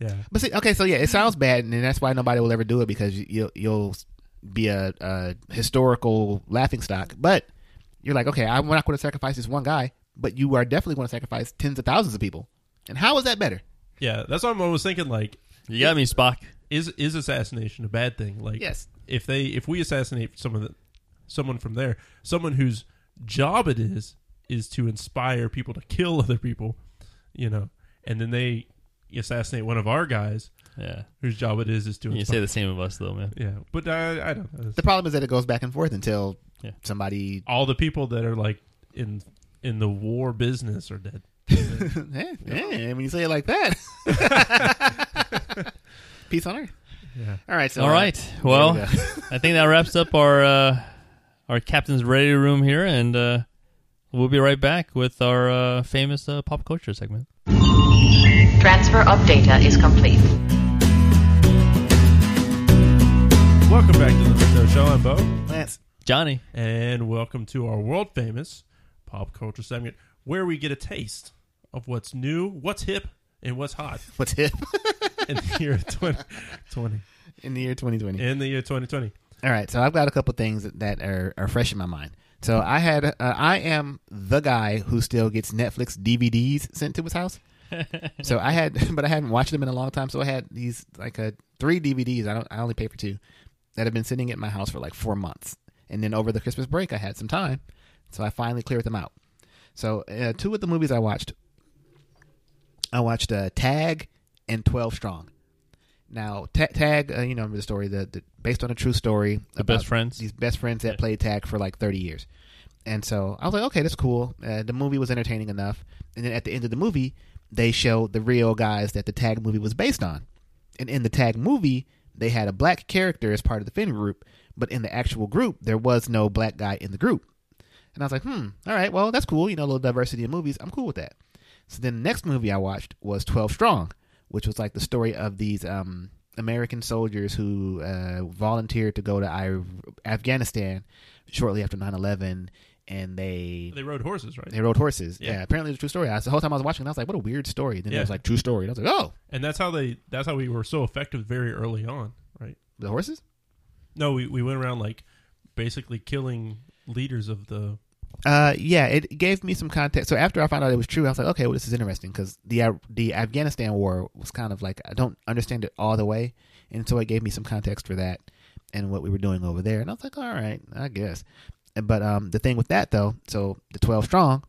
yeah, But see, okay, so yeah, it sounds bad, and that's why nobody will ever do it because you- you'll you'll be a, a historical laughing stock. But you're like, okay, I'm not going to sacrifice this one guy, but you are definitely going to sacrifice tens of thousands of people. And how is that better? yeah. That's what I'm always thinking. Like, You got me, Spock. is is assassination a bad thing? Like, Yes. if they if we assassinate someone that someone from there, someone whose job it is is to inspire people to kill other people, you know, and then they assassinate one of our guys Yeah. whose job it is is to You inspire. say the same of us, though, man. yeah, but I, I don't know. The problem is that it goes back and forth until Yeah. somebody. All the people that are like in in the war business are dead. eh, eh, when you say it like that. Peace on earth. Yeah. All right. So All uh, Well, we. I think that wraps up our uh, our captain's ready room here, and uh, we'll be right back with our uh, famous uh, pop culture segment. Transfer of data is complete. Welcome back to the Window Show. I'm Bo, Lance. Johnny. and welcome to our world famous pop culture segment where we get a taste of what's new, what's hip, and what's hot What's hip in the year 2020. in the year 2020? In the year 2020. All right, so I've got a couple things that are, are fresh in my mind. So I had, uh, I am the guy who still gets Netflix DVDs sent to his house. so I had, but I hadn't watched them in a long time. So I had these like a three DVDs. I don't. I only pay for two that have been sitting at my house for like four months. And then over the Christmas break, I had some time, so I finally cleared them out. So uh, two of the movies I watched, I watched uh, Tag and Twelve Strong. Now, Ta Tag, uh, you know, remember the story, the, the based on a true story. The best friends? These best friends that Yeah. played tag for like thirty years. And so I was like, okay, that's cool. Uh, the movie was entertaining enough. And then at the end of the movie, they showed the real guys that the tag movie was based on. And in the tag movie, they had a black character as part of the friend group, but in the actual group, there was no black guy in the group. And I was like, hmm, all right, well, that's cool. You know, a little diversity in movies. I'm cool with that. So then the next movie I watched was 12 Strong, which was like the story of these um, American soldiers who uh, volunteered to go to I- Afghanistan shortly after 9 11. And they They rode horses, right? they rode horses. Yeah. Yeah. apparently it's a true story. I, the whole time I was watching, I was like, "What a weird story." Then it was like true story. And I was like, "Oh, And that's how they. That's how we were so effective very early on, right? the horses." No, we we went around like basically killing leaders of the. Uh, yeah, it gave me some context. So after I found out it was true, I was like, "Okay, well, this is interesting because the the Afghanistan war was kind of like I don't understand it all the way, and so it gave me some context for that and what we were doing over there. And I was like, "All right, I guess." But um, the thing with that though, so the twelve strong,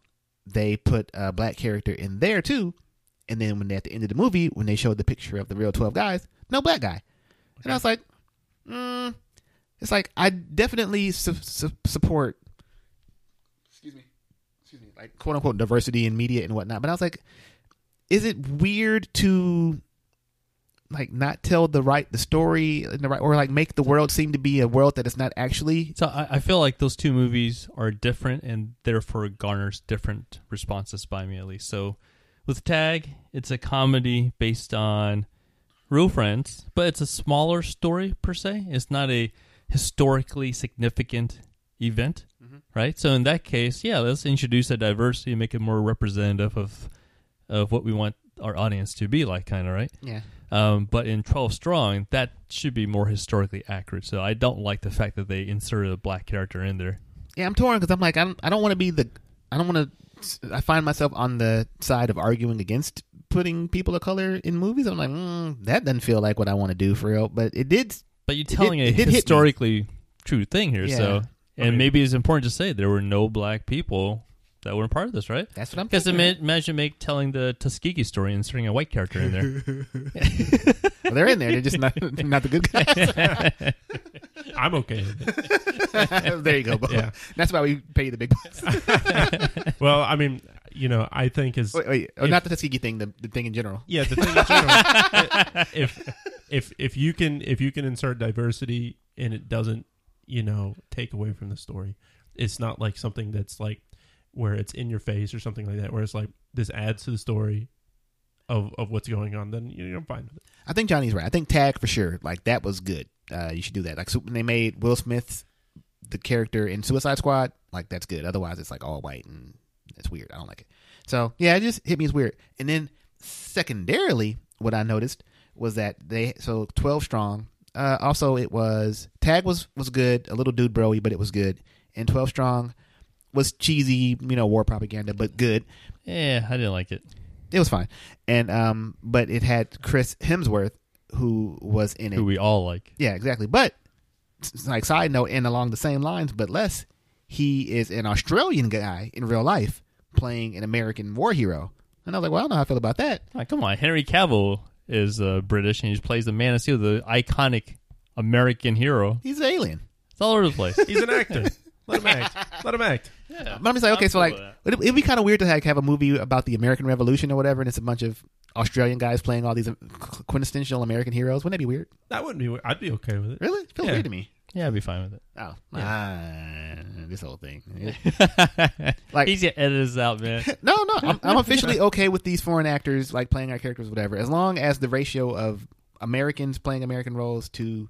they put a black character in there too, and then when they, at the end of the movie, when they showed the picture of the real twelve guys, no black guy, and I was like, mm, it's like I definitely su- su- support. Excuse me, excuse me, like quote unquote diversity in media and whatnot. But I was like, is it weird to like not tell the right the story the right or like make the world seem to be a world that it's not actually? So I, I feel like those two movies are different and therefore garners different responses by me at least. So with Tag, it's a comedy based on real friends, but it's a smaller story per se. It's not a historically significant event, right? So in that case, yeah, let's introduce a diversity and make it more representative of of what we want our audience to be like, kind of right. Yeah. Um, but in 12 Strong, that should be more historically accurate. So I don't like the fact that they inserted a black character in there. Yeah, I'm torn because I'm like I don't I don't want to be the I don't want to. I find myself on the side of arguing against putting people of color in movies. I'm like mm, that doesn't feel like what I want to do for real. But it did. But you're telling it a me. historically true thing here. Yeah. So, and mean- maybe it's important to say there were no black people that weren't part of this, right? That's what I'm. Because thinking. imagine make telling the Tuskegee story and inserting a white character in there. Well, they're in there. They're just not not the good guys. I'm okay with it. there you go. Bo. Yeah. That's why we pay you the big bucks. Well, I mean, you know, I think is Wait, wait. Oh, If- not the Tuskegee thing. The, the thing in general. yeah the thing in general, if if if you can if you can insert diversity and it doesn't you know take away from the story it's not like something that's like where it's in your face or something like that where it's like this adds to the story of of what's going on then you know fine with it I think Johnny's right. I think Tag for sure. Like that was good. Uh, you should do that. Like so when they made Will Smith the character in Suicide Squad. Like that's good. Otherwise, it's like all white and it's weird. I don't like it. So yeah, it just hit me as weird. And then secondarily, what I noticed was that they so twelve strong. Uh, also, it was Tag was was good. A little dude broy, but it was good. And twelve strong was cheesy, you know, war propaganda, but good. yeah, I didn't like it. It was fine. And um, but it had Chris Hemsworth who was in it. Who we all like. Yeah, exactly. But like side note, and along the same lines, but less, he is an Australian guy in real life playing an American war hero. And I was like, well, I don't know how I feel about that. Like, come on, Henry Cavill is uh, British and he plays the Man of Steel, the iconic American hero. He's an alien. It's all over the place. he's an actor let him act let him act yeah. But I'm just like, okay, so I'm like, cool with it'd, it'd be kind of weird to like have a movie about the American Revolution or whatever, and it's a bunch of Australian guys playing all these uh, quintessential American heroes. Wouldn't that be weird? that wouldn't be weird. I'd be okay with it Really? It feels Yeah. weird to me. Yeah, I'd be fine with it. Oh, ah, this whole thing. Like- He's gonna edit this out, man. No, no, I'm, I'm officially okay with these foreign actors like playing our characters, whatever, as long as the ratio of Americans playing American roles to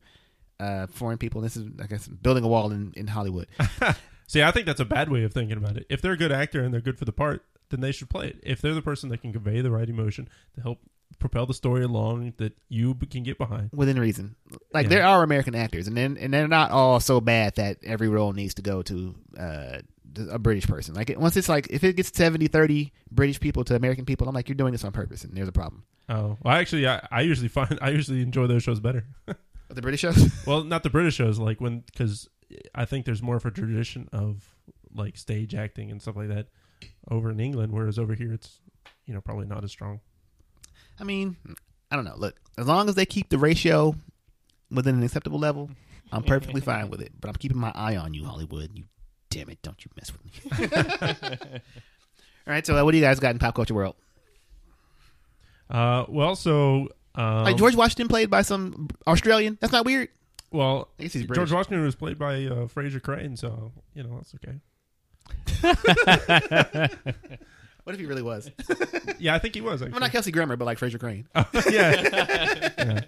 uh, foreign people. This is, I guess, building a wall in, in Hollywood. see I think that's a bad way of thinking about it if they're a good actor and they're good for the part then they should play it if they're the person that can convey the right emotion to help propel the story along that you b- can get behind within reason. Like Yeah. there are American actors, and then and they're not all so bad that every role needs to go to uh, a British person. Like once it's like if it gets 70-30 British people to American people, I'm like you're doing this on purpose, and there's a problem. Oh, well, actually, I, I usually find I usually enjoy those shows better. The British shows. well, not the British shows, like when because I think there's more of a tradition of like stage acting and stuff like that over in England, whereas over here it's you know probably not as strong. I mean, I don't know. Look, as long as they keep the ratio within an acceptable level, I'm perfectly fine with it. But I'm keeping my eye on you, Hollywood. You damn it, don't you mess with me. All right, so uh, what do you guys got in pop culture world? Uh, well, so um, like George Washington played by some Australian. That's not weird. Well, I guess he's George Washington was played by uh, Frasier Crane, so you know that's okay. What if he really was? Yeah, I think he was. Actually. well, not Kelsey Grammer, but like Frasier Crane. yeah.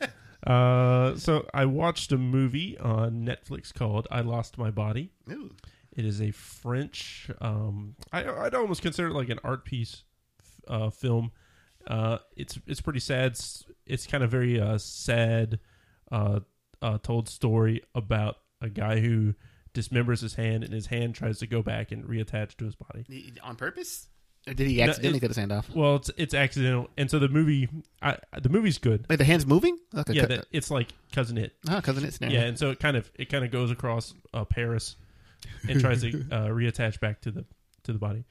yeah. Uh, so I watched a movie on Netflix called "I Lost My Body." Ooh. It is a French. Um, I I'd almost consider it like an art piece uh, film. Uh, it's it's pretty sad. It's, it's kind of very uh, sad. Uh, uh, told story about a guy who dismembers his hand, and his hand tries to go back and reattach to his body. On purpose? Or did he accidentally it- cut his hand off? Well, it's it's accidental, and so the movie, I, the movie's good. Like the hand's moving? Yeah, that, it's like Cousin Itt. oh, Cousin Itt's Yeah, and so it kind of it kind of goes across uh, Paris and tries to uh, reattach back to the to the body.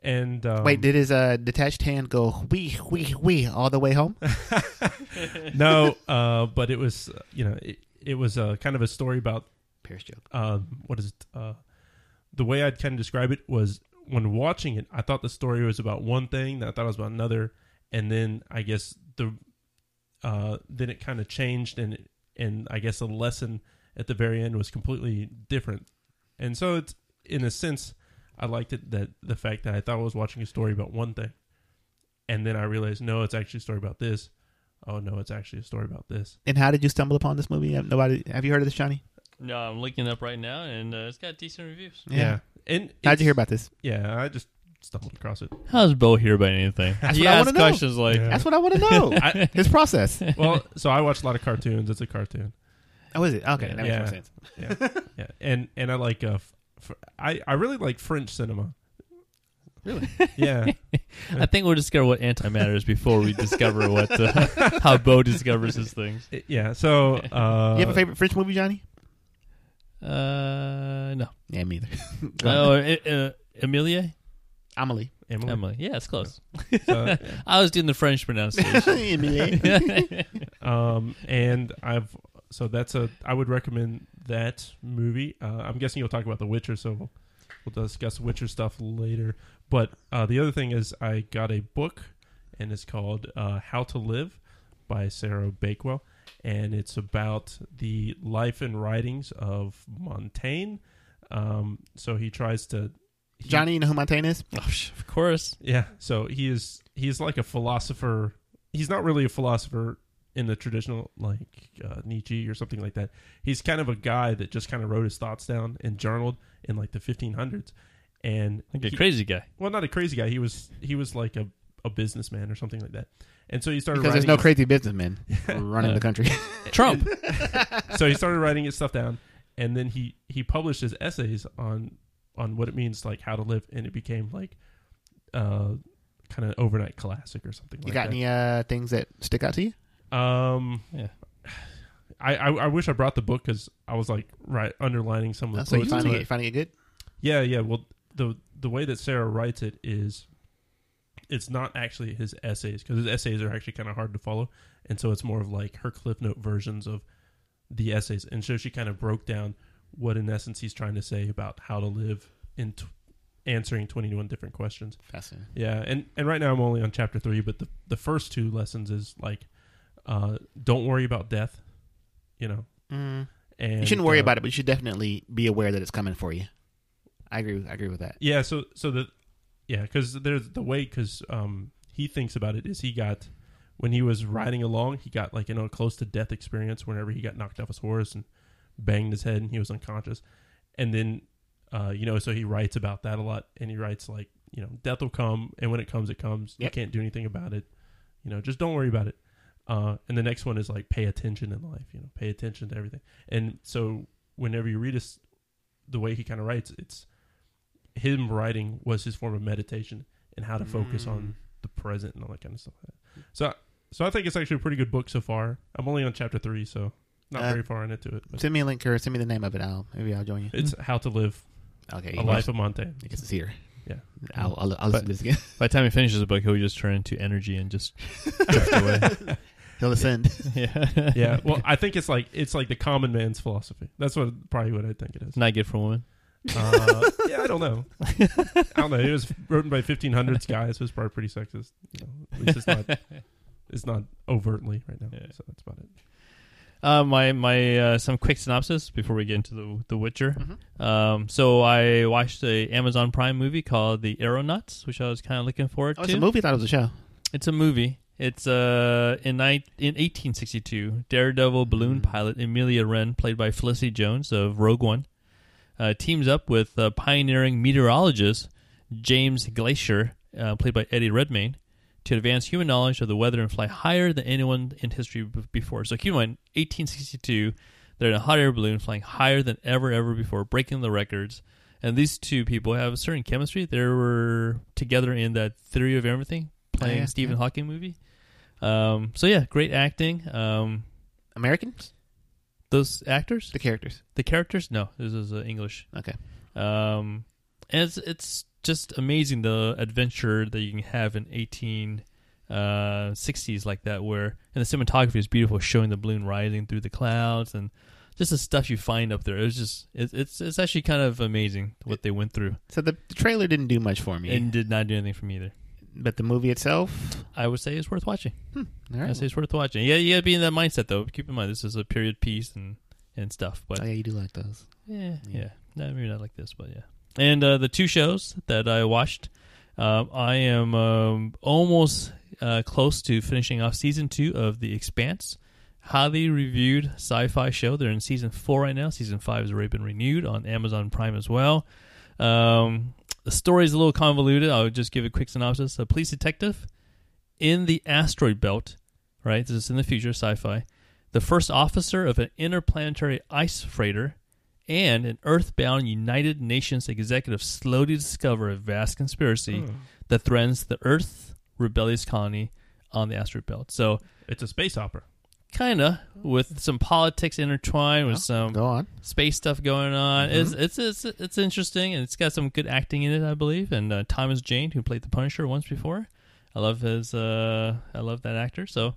And um, Wait, did his uh, detached hand go wee wee wee all the way home? no, uh, but it was uh, you know it, it was uh, kind of a story about Paris joke. um, what is it? Uh, the way I'd kind of describe it was when watching it, I thought the story was about one thing, then I thought it was about another, and then I guess the uh, then it kind of changed, and and I guess the lesson at the very end was completely different, and so it's in a sense I liked it that the fact that I thought I was watching a story about one thing, and then I realized no, it's actually a story about this. Oh no, it's actually a story about this. And how did you stumble upon this movie? Have Nobody. Have you heard of this, Johnny? No, I'm looking it up right now, and uh, it's got decent reviews. Yeah, and How'd you hear about this? Yeah, I just stumbled across it. How does Bo hear about anything? That's he what I asks wanna know. questions like, Yeah. That's what I want to know. I- His process. well, so I watch a lot of cartoons. It's a cartoon. Oh, is it? Okay, Yeah. that makes Yeah. more sense. Yeah, yeah, and and I like uh, f- f- I I really like French cinema. Really? Yeah, I think we'll discover what antimatter is before we discover what uh, how Bo discovers his things. It- yeah. So uh, you have a favorite French movie, Johnny? Uh, no. Yeah, me either. Oh, uh, uh, Emilie? Amelie. Emily. Emily. Yeah, it's close. So, I was doing the French pronunciation. Amelie. um, and I've so that's a I would recommend that movie. Uh, I'm guessing you'll talk about The Witcher, so we'll, we'll discuss Witcher stuff later. But uh, the other thing is I got a book, and it's called uh, How to Live by Sarah Bakewell, and it's about the life and writings of Montaigne. Um, so he tries to he- Johnny, you know who Montaigne is? oh, of course. yeah. So he is he's like a philosopher. He's not really a philosopher in the traditional like uh, Nietzsche or something like that. He's kind of a guy that just kind of wrote his thoughts down and journaled in like the 1500s. And Like a he- crazy guy. well, not a crazy guy. He was he was like a, a businessman or something like that. And so he started Because there's no crazy businessmen running the country. Trump. so he started writing his stuff down, and then he he published his essays on on what it means like how to live, and it became like uh kind of overnight classic or something. You like got that. any uh, things that stick out to you? Um, Yeah. I, I I wish I brought the book because I was like right underlining some of the Uh, so you quotes. finding to it, finding it good? Yeah, yeah. Well, the the way that Sarah writes it is, it's not actually his essays because his essays are actually kind of hard to follow, and so it's more of like her cliff note versions of the essays, and so she kind of broke down what in essence he's trying to say about how to live in t- answering twenty one different questions. Fascinating. Yeah, and and right now I'm only on chapter three, but the the first two lessons is like, uh, don't worry about death, you know, Mm. and You shouldn't worry uh, about it, but you should definitely be aware that it's coming for you. I agree. With, I agree with that. Yeah, so so the yeah, because there's the way because um he thinks about it is he got when he was riding along he got like you know a close to death experience whenever he got knocked off his horse and banged his head and he was unconscious, and then uh you know so he writes about that a lot and he writes like you know death will come and when it comes it comes you can't do anything about it, you know just don't worry about it. Uh, and the next one is like pay attention in life, you know, pay attention to everything. And so whenever you read us, the way he kind of writes, it's him writing was his form of meditation and how to focus Mm. on the present and all that kind of stuff. So So I think it's actually a pretty good book so far. I'm only on chapter three, so not Uh, very far into it. But Send me a link or send me the name of it. I'll maybe I'll join you. it's how to live Okay, a life of Montaigne. I guess it's here. Yeah. I'll I'll, I'll listen to this again. By the time he finishes the book, he'll just turn into energy and just drift away. He'll ascend. yeah. Yeah. Well, I think it's like it's like the common man's philosophy. That's what probably what I think it is. Not good for women. Uh, yeah, I don't know. I don't know. It was written by 1500s guys, so it's probably pretty sexist. You know, at least it's not. It's not overtly right now. Yeah. So that's about it. Uh, my my uh, some quick synopsis before we get into the The Witcher. Mhm. Um, so I watched a Amazon Prime movie called The Aeronauts, which I was kind of looking forward Oh, to. it's a movie. I thought it was a show. It's a movie. It's uh in ni- in 1862, Daredevil balloon pilot Amelia Wren, played by Felicity Jones of Rogue One, uh, teams up with uh, pioneering meteorologist James Glaisher, uh, played by Eddie Redmayne, to advance human knowledge of the weather and fly higher than anyone in history b- before. So keep in mind, 1862, they're in a hot air balloon flying higher than ever ever before, breaking the records. And these two people have a certain chemistry. They were together in that Theory of Everything, playing Oh, yeah, Stephen yeah. Hawking movie. Um, so yeah, great acting. Um, Americans, those actors, the characters. the characters, no, this is uh, English. Okay. Um, and it's it's just amazing the adventure that you can have in eighteen uh, 60s like that, where and the cinematography is beautiful, showing the balloon rising through the clouds and just the stuff you find up there. It was just it, it's it's actually kind of amazing what they went through, So the, the trailer didn't do much for me, and did not do anything for me either. But the movie itself. I would say is worth watching. I right. say it's worth watching. Yeah, you gotta be in that mindset though. Keep in mind this is a period piece and and stuff, but Oh yeah, you do like those. Yeah, Yeah. yeah. No, maybe not like this, but yeah. And uh, the two shows that I watched, um, I am um, almost uh, close to finishing off season two of The Expanse. Highly reviewed sci-fi show. They're in season four right now. Season five has already been renewed on Amazon Prime as well. Um, the story is a little convoluted. I'll just give a quick synopsis. A police detective in the asteroid belt, right? This is in the future, sci-fi. The first officer of an interplanetary ice freighter and an earthbound United Nations executive slowly discover a vast conspiracy Oh. that threatens the Earth rebellious colony on the asteroid belt. So, It's a space opera. Kind of with some politics intertwined with some Go on. space stuff going on. It's, it's it's it's interesting and it's got some good acting in it, I believe. And uh, Thomas Jane, who played the Punisher once before, I love his. Uh, I love that actor. So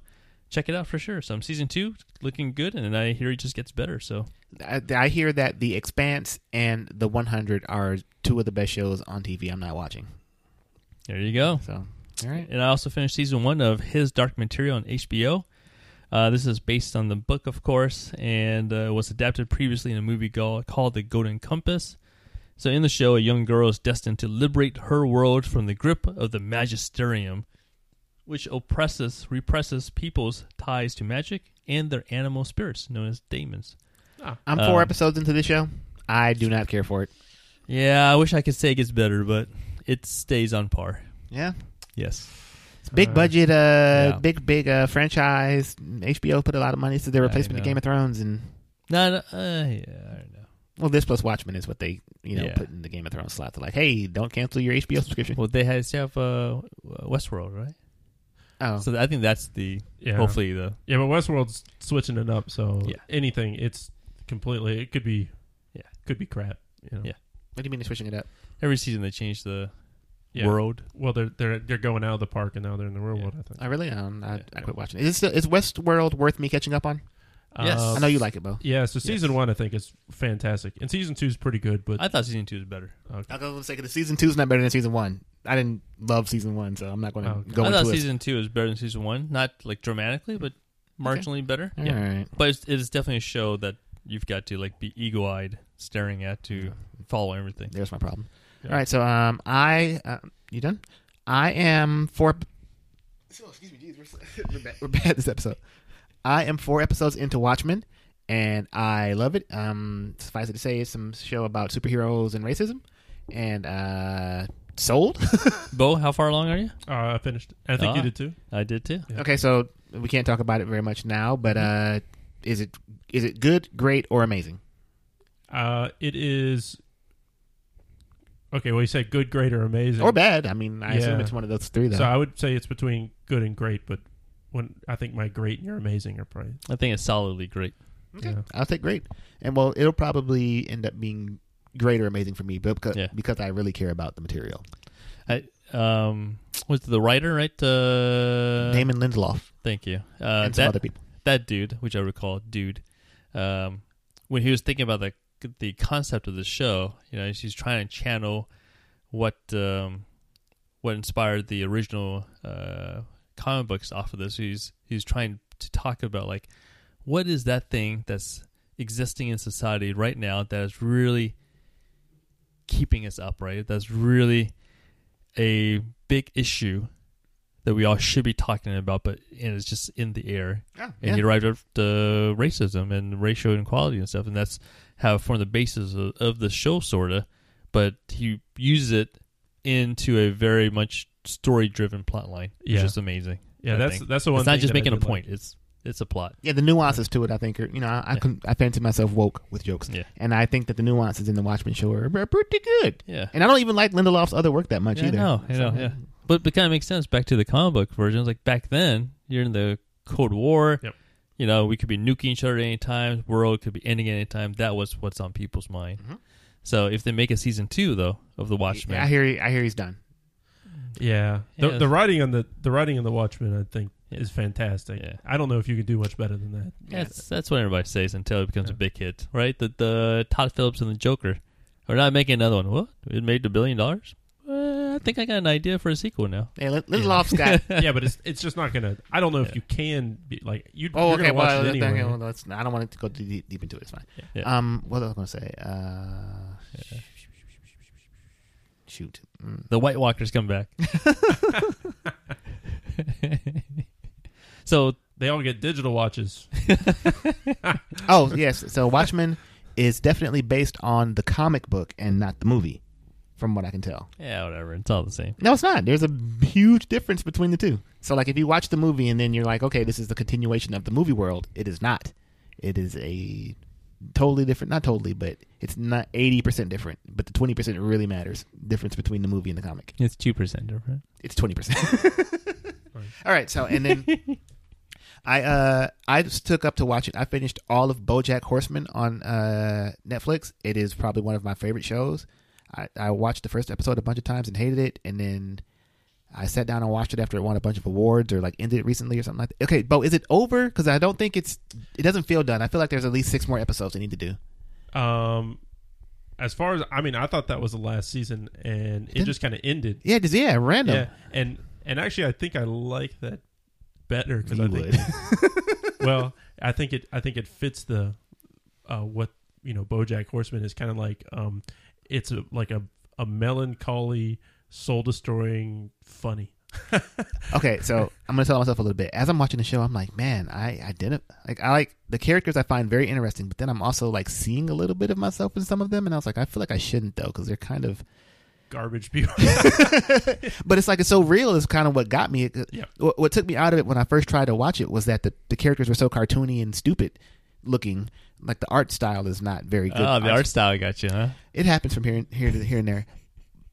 check it out for sure. So season two looking good, and I hear it just gets better. So I, I hear that The Expanse and The 100 are two of the best shows on TV. I'm not watching. there you go. So, all right. And I also finished season one of His Dark Material on HBO. Uh, this is based on the book, of course, and uh, was adapted previously in a movie called The Golden Compass. So, in the show, a young girl is destined to liberate her world from the grip of the Magisterium, which oppresses, represses people's ties to magic and their animal spirits, known as demons. I'm four Um, episodes into the show. I do not care for it. Yeah, I wish I could say it gets better, but it stays on par. Yeah. Yes. It's big Uh, budget, uh, yeah. big, big uh, franchise. HBO put a lot of money into their replacement of. Game of Thrones. And, No, no, uh, yeah, I don't know. well, this plus Watchmen is what they, you know, Yeah. put in the Game of Thrones slot. They're like, hey, don't cancel your HBO subscription. Well, they had they have uh, Westworld, right? Oh. So I think that's the Yeah. hopefully the Yeah, but Westworld's switching it up, so Yeah. anything it's completely it could be Yeah. could be crap. You know? Yeah. what do you mean they're switching it up? every season they change the Yeah. world. Well, they're they're they're going out of the park and now they're in the real Yeah. world. I think. I really, um, I, Yeah. I quit watching it. Is, it still, is Westworld worth me catching up on? Yes. Uh, I know you like it, Bo. Yeah, so season Yes. one I think is fantastic, and season two is pretty good. But I thought season two was better. okay. I'll go with the sake of the season two is not better than season one. I didn't love season one, so I'm not going to okay. go I into thought it. season two was better than season one, not like dramatically, but marginally better. All yeah, right. but it's, it is definitely a show that you've got to like be eagle eyed, staring at to follow everything. There's my problem. Yeah. All right, so um, I uh, you done? I am four. Oh, excuse me, geez, we're, we're, bad, we're bad this episode. I am four episodes into Watchmen, and I love it. Um, suffice it to say, it's some show about superheroes and racism, and uh, sold. Bo, how far along are you? Uh, I finished. I think Ah. you did too. I did too. Yeah. okay, so we can't talk about it very much now, but uh, is it is it good, great, or amazing? Uh, it is. Okay, well, you said good, great, or amazing, Or bad? I mean, I assume it's one of those three. Though. So I would say it's between good and great, but when I think my great and your amazing are probably I think it's solidly great. Okay. Yeah. I'll take great. And well, it'll probably end up being great or amazing for me, but because, Yeah. because I really care about the material. I um was the writer right? Uh, Damon Lindelof Thank you. Uh, and some that other people. that dude, which I recall, dude, um, when he was thinking about the the concept of the show, you know, she's trying to channel what um, what inspired the original uh, comic books off of this. He's he's trying to talk about like what is that thing that's existing in society right now that is really keeping us up, right? That's really a big issue that we all should be talking about, but and it's just in the air. Yeah, And he arrived at the racism and racial inequality and stuff, and that's how it formed the basis of, of the show, sorta. But he uses it into a very much story-driven plot line, which Yeah. is amazing. yeah I that's think. that's the one. It's not thing just that I making a did point; it's it's a plot. Yeah, the nuances to it, I think, are you know, I, I Yeah. can I fancy myself woke with jokes, Yeah. and I think that the nuances in the Watchmen show are, are pretty good. Yeah, And I don't even like Lindelof's other work that much yeah I either. know, I know, yeah. But it kind of makes sense back to the comic book versions. Like back then, you're in the Cold War. Yep. You know, we could be nuking each other at any time. World could be ending at any time. That was what's on people's mind. Mhm. So if they make a season two though of the Watchmen, I hear he, I hear he's done. Yeah, Yeah, the, the writing on the the writing on the Watchmen, I think, Yeah. is fantastic. Yeah. I don't know if you can do much better than that. That's that's what everybody says until it becomes a big hit, right? The the Todd Phillips and the Joker are not making another one. What? It made a billion dollars. I think I got an idea for a sequel now. Hey, Lin- Lindelof's got. yeah, but it's it's just not gonna. I don't know if you can be like you. Oh, you're okay. gonna watch Well, it okay, anyway. well, let's, I don't want it to go too deep, deep into it. It's fine. Yeah. Um, what was I going to say? Uh, shoot. Mm. The White Walkers come back. so They all get digital watches. Oh yes. So Watchmen is definitely based on the comic book and not the movie, from what I can tell. yeah, whatever. It's all the same. No, it's not. There's a huge difference between the two. So, like, if you watch the movie and then you're like, okay, this is the continuation of the movie world, it is not. It is a totally different. Not totally, but it's not eighty percent different. But the twenty percent really matters. Difference between the movie and the comic. It's two percent different. It's twenty percent. All right. So, and then I uh I just took up to watch it. I finished all of BoJack Horseman on uh Netflix. It is probably one of my favorite shows. I, I watched the first episode a bunch of times and hated it, and then I sat down and watched it after it won a bunch of awards or like ended it recently or something like that. Okay, Bo, is it over? Because I don't think it's. It doesn't feel done. I feel like there's at least six more episodes they need to do. Um, as far as I mean, I thought that was the last season, and it Didn't- just kind of ended. Yeah, just yeah, random. Yeah, and and actually, I think I like that better because I think well, I think it I think it fits the uh, what you know BoJack Horseman is kind of like um it's a like a a melancholy, soul destroying, funny. okay, so I'm gonna tell myself a little bit. As I'm watching the show, I'm like, man, I identify like I like the characters I find very interesting, but then I'm also like seeing a little bit of myself in some of them, and I was like, I feel like I shouldn't though, because they're kind of. Garbage people. But it's like it's so real is kind of what got me. Yeah. What, what took me out of it when I first tried to watch it was that the, the characters were so cartoony and stupid looking. Like the art style is not very good. Oh, the art style got you, huh? it happens from here and here to here and there.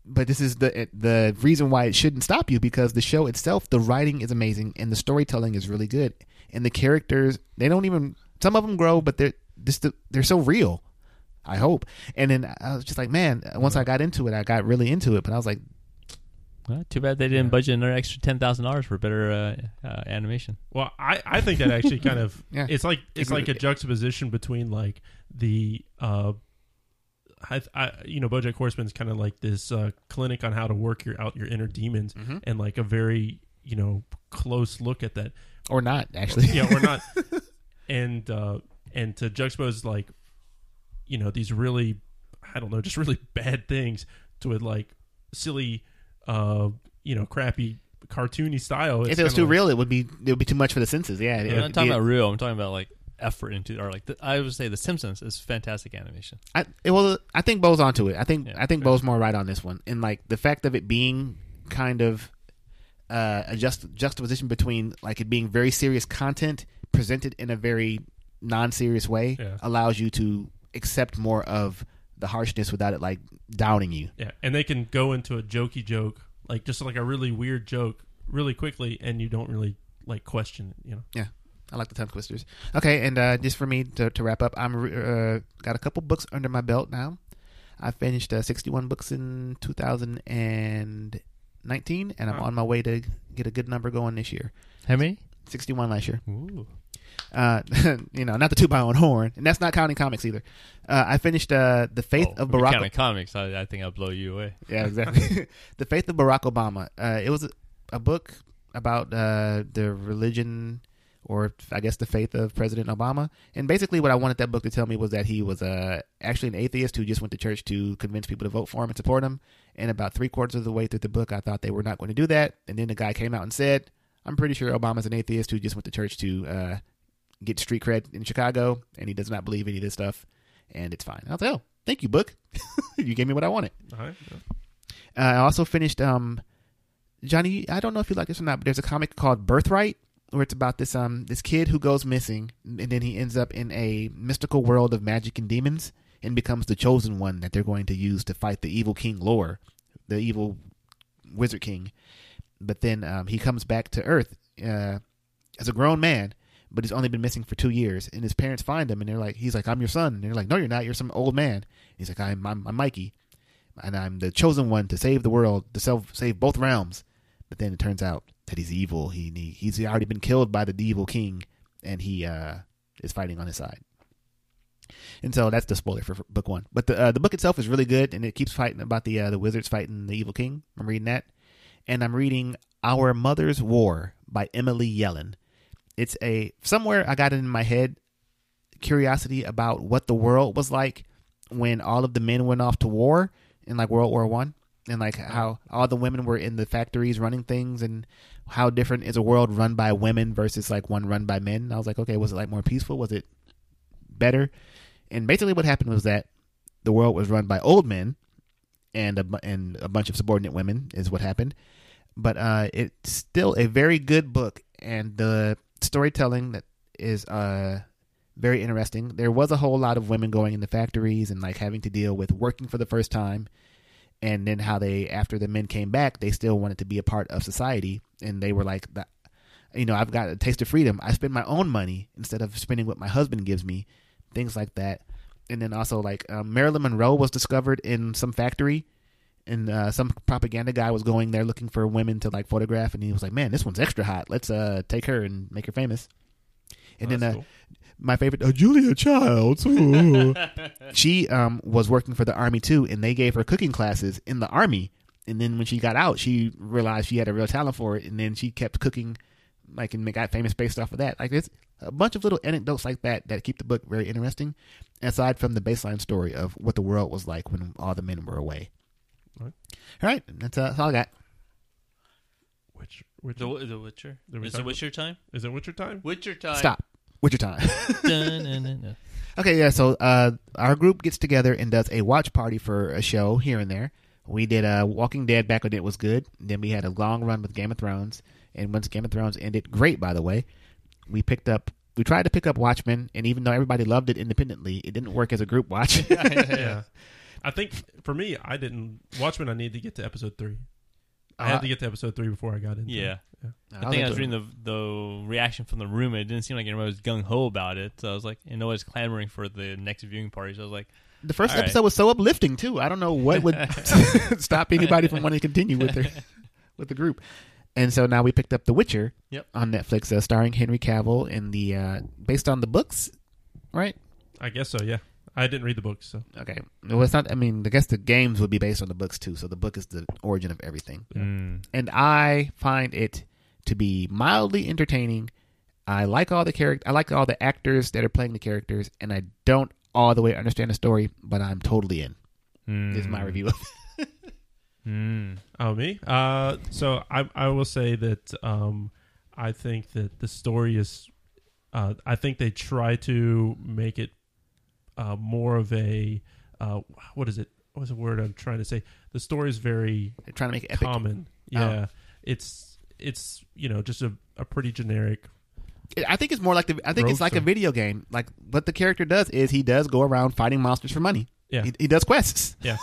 But this is the the reason why it shouldn't stop you because the show itself, the writing is amazing and the storytelling is really good, and the characters they don't even some of them grow, but they're just they're so real. I hope. And then I was just like, man, once I got into it, I got really into it. But I was like, Well, too bad they didn't Yeah. budget another extra ten thousand dollars for better uh, uh, animation. Well, I, I think that actually kind of Yeah. it's like it's like a juxtaposition between like the uh I, I you know BoJack Horseman's kind of like this uh, clinic on how to work your out your inner demons Mhm. and like a very you know close look at that or not actually. yeah or not and uh and to juxtapose like you know these really I don't know just really bad things to a like silly uh you know crappy cartoony style if it was too like- real, it would be it would be too much for the senses. Yeah, it I'm not talking be- about real. I'm talking about like effort into or like the, I would say The Simpsons is fantastic animation. I well, I think Bo's onto it. I think Yeah, I think fair. Bo's more right on this one, and like the fact of it being kind of uh, a just juxtaposition between like it being very serious content presented in a very non-serious way Yeah. allows you to accept more of the harshness without it like downing you. Yeah, and they can go into a jokey joke, like just like a really weird joke, really quickly, and you don't really like question. It. You know, Yeah, I like the tongue twisters. Okay, and uh, just for me to, to wrap up, I'm uh, got a couple books under my belt now. I finished uh, 61 books in 2019, and I'm Wow. on my way to get a good number going this year. How many? 61 last year. Ooh. Uh, you know, not the two by own horn, and that's not counting comics either. Uh, I finished uh, the Faith Oh, of Barack. counting comics, I, I think I'll blow you away. Yeah, exactly. the Faith of Barack Obama. Uh, it was a, a book about uh, the religion, or I guess the faith of President Obama. And basically, what I wanted that book to tell me was that he was uh, actually an atheist who just went to church to convince people to vote for him and support him. And about three quarters of the way through the book, I thought they were not going to do that. And then the guy came out and said, "I'm pretty sure Obama's an atheist who just went to church to uh, get street cred in Chicago, and he does not believe any of this stuff, and it's fine." I was like, "Oh, thank you, book. you gave me what I wanted." Right. Uh, I also finished um Johnny, I don't know if you like this or not, but there's a comic called Birthright where it's about this um this kid who goes missing and then he ends up in a mystical world of magic and demons and becomes the chosen one that they're going to use to fight the evil King Lore, the evil wizard king. But then um, he comes back to Earth uh, as a grown man, but he's only been missing for two years. And his parents find him, and they're like, he's like, I'm your son. And they're like, no, you're not. You're some old man. He's like, I'm I'm, I'm Mikey and I'm the chosen one to save the world, to self, save both realms. But then it turns out that he's evil. He, he he's already been killed by the evil king, and he uh, is fighting on his side. And so that's the spoiler for, for book one. But the uh, the book itself is really good, and it keeps fighting about the uh, the wizards fighting the evil king. I'm reading that, and I'm reading Our Mother's War by Emily Yellin. It's a somewhere I got it in my head curiosity about what the world was like when all of the men went off to war in like World War One, and like how all the women were in the factories running things, and how different is a world run by women versus like one run by men. And I was like, okay, was it like more peaceful? Was it better? And basically, what happened was that the world was run by old men, and a and a bunch of subordinate women is what happened. But uh, it's still a very good book, and the storytelling that is uh very interesting. There was a whole lot of women going into factories and like having to deal with working for the first time, and then how they after the men came back, they still wanted to be a part of society, and they were like, that, you know, I've got a taste of freedom. I spend my own money instead of spending what my husband gives me, things like that. And then also like um, Marilyn Monroe was discovered in some factory. And uh, some propaganda guy was going there looking for women to like photograph, and he was like, "Man, this one's extra hot. Let's uh, take her and make her famous." And Oh, then uh, cool. my favorite, uh, Julia Childs. she um, was working for the army too, and they gave her cooking classes in the army. And then when she got out, she realized she had a real talent for it, and then she kept cooking, like and got famous based off of that. Like it's a bunch of little anecdotes like that that keep the book very interesting. Aside from the baseline story of what the world was like when all the men were away. Right. All right, that's, uh, that's all I got. Which, which The, the Witcher. Did we Is talk it Witcher time? is it Witcher time? Witcher time. Stop. What's your time? Dun-dun-dun-dun. Okay, yeah. So uh, our group gets together and does a watch party for a show here and there. We did uh, Walking Dead back when it was good. Then we had a long run with Game of Thrones, and once Game of Thrones ended, great by the way. We picked up. We tried to pick up Watchmen, and even though everybody loved it independently, it didn't work as a group watch. yeah. I think for me, I didn't Watchmen. I need to get to episode three. I Uh, had to get to episode three before I got into Yeah. it. Yeah. I think I was reading the the reaction from the room. and It didn't seem like anyone was gung ho about it. So I was like, and nobody's clamoring for the next viewing party. So I was like, The first All right. episode was so uplifting too. I don't know what would stop anybody from wanting to continue with their with the group. And so now we picked up The Witcher Yep. on Netflix, uh, starring Henry Cavill in the uh, based on the books, right? I guess so. Yeah. I didn't read the books, so Okay. Well, it's not. I mean, I guess the games would be based on the books too. So the book is the origin of everything. mm, And I find it to be mildly entertaining. I like all the character. I like all the actors that are playing the characters, and I don't all the way understand the story, but I'm totally in. mm, Is my review of it. Mm. Oh, me? Uh, so I I will say that um, I think that the story is. Uh, I think they try to make it uh, more of a uh, what is it? What's the word I'm trying to say? The story is very They're trying to make it epic. common. Yeah, it's it's you know just a, a pretty generic. I think it's more like the. I think it's like a story. video game. Like what the character does is he does go around fighting monsters for money. Yeah, He, he does quests. yeah.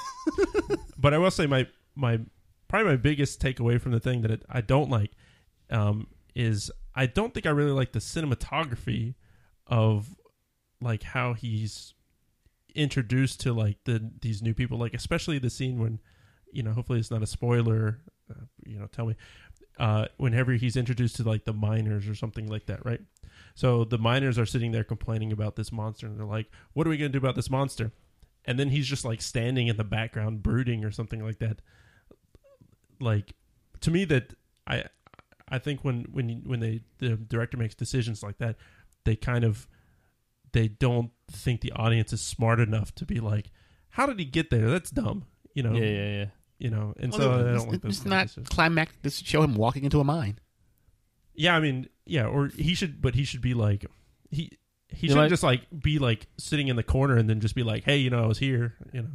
but I will say my my probably my biggest takeaway from the thing that it, I don't like um, is I don't think I really like the cinematography of like how he's introduced to like the these new people like especially the scene when you know hopefully it's not a spoiler uh, you know tell me uh whenever he's introduced to like the miners or something like that right? So the miners are sitting there complaining about this monster and they're like what are we going to do about this monster? And then he's just like standing in the background brooding or something like that. Like to me that i i think when when when they the director makes decisions like that they kind of they don't think the audience is smart enough to be like how did he get there that's dumb you know Yeah, yeah, yeah. you know and Well, so i don't like those it's kind not decisions. climactic to show him walking into a mine. yeah i mean yeah or he should but he should be like he he should might- just like be like sitting in the corner and then just be like hey you know i was here you know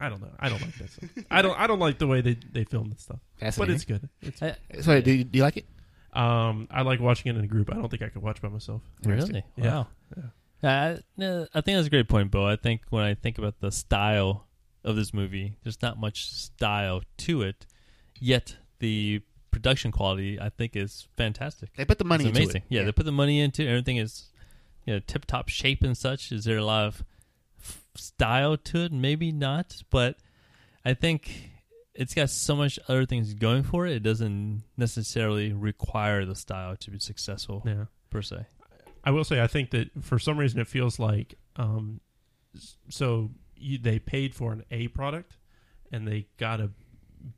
i don't know i don't like that stuff i don't i don't like the way they they film this stuff but it's good it's I- So, do you, do you like it? um i like watching it in a group i don't think i could watch by myself Really? Yeah. Wow. Yeah. Uh, no, I think that's a great point, Bo. I think when I think about the style of this movie, there's not much style to it, yet the production quality I think is fantastic. They put the money it's into amazing. it. Yeah, they put the money into it. Everything is, you know, tip top shape and such. Is there a lot of f- style to it? Maybe not, but I think it's got so much other things going for it. It doesn't necessarily require the style to be successful yeah per se. I will say I think that for some reason it feels like um, so you, they paid for an A product and they got a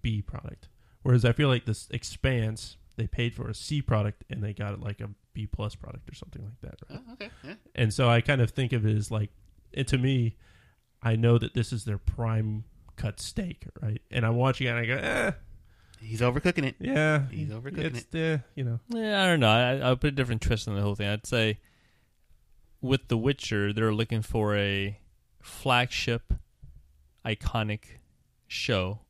B product, whereas I feel like this Expanse they paid for a C product and they got like a B plus product or something like that. Right? Oh, okay. Yeah. And so I kind of think of it as like, it, to me, I know that this is their prime cut steak, right? And I'm watching it and I go, eh, He's overcooking it. yeah, He's overcooking it. it's the you know, Yeah, I don't know. I, I'll put a different twist on the whole thing. I'd say with The Witcher, they're looking for a flagship, iconic show.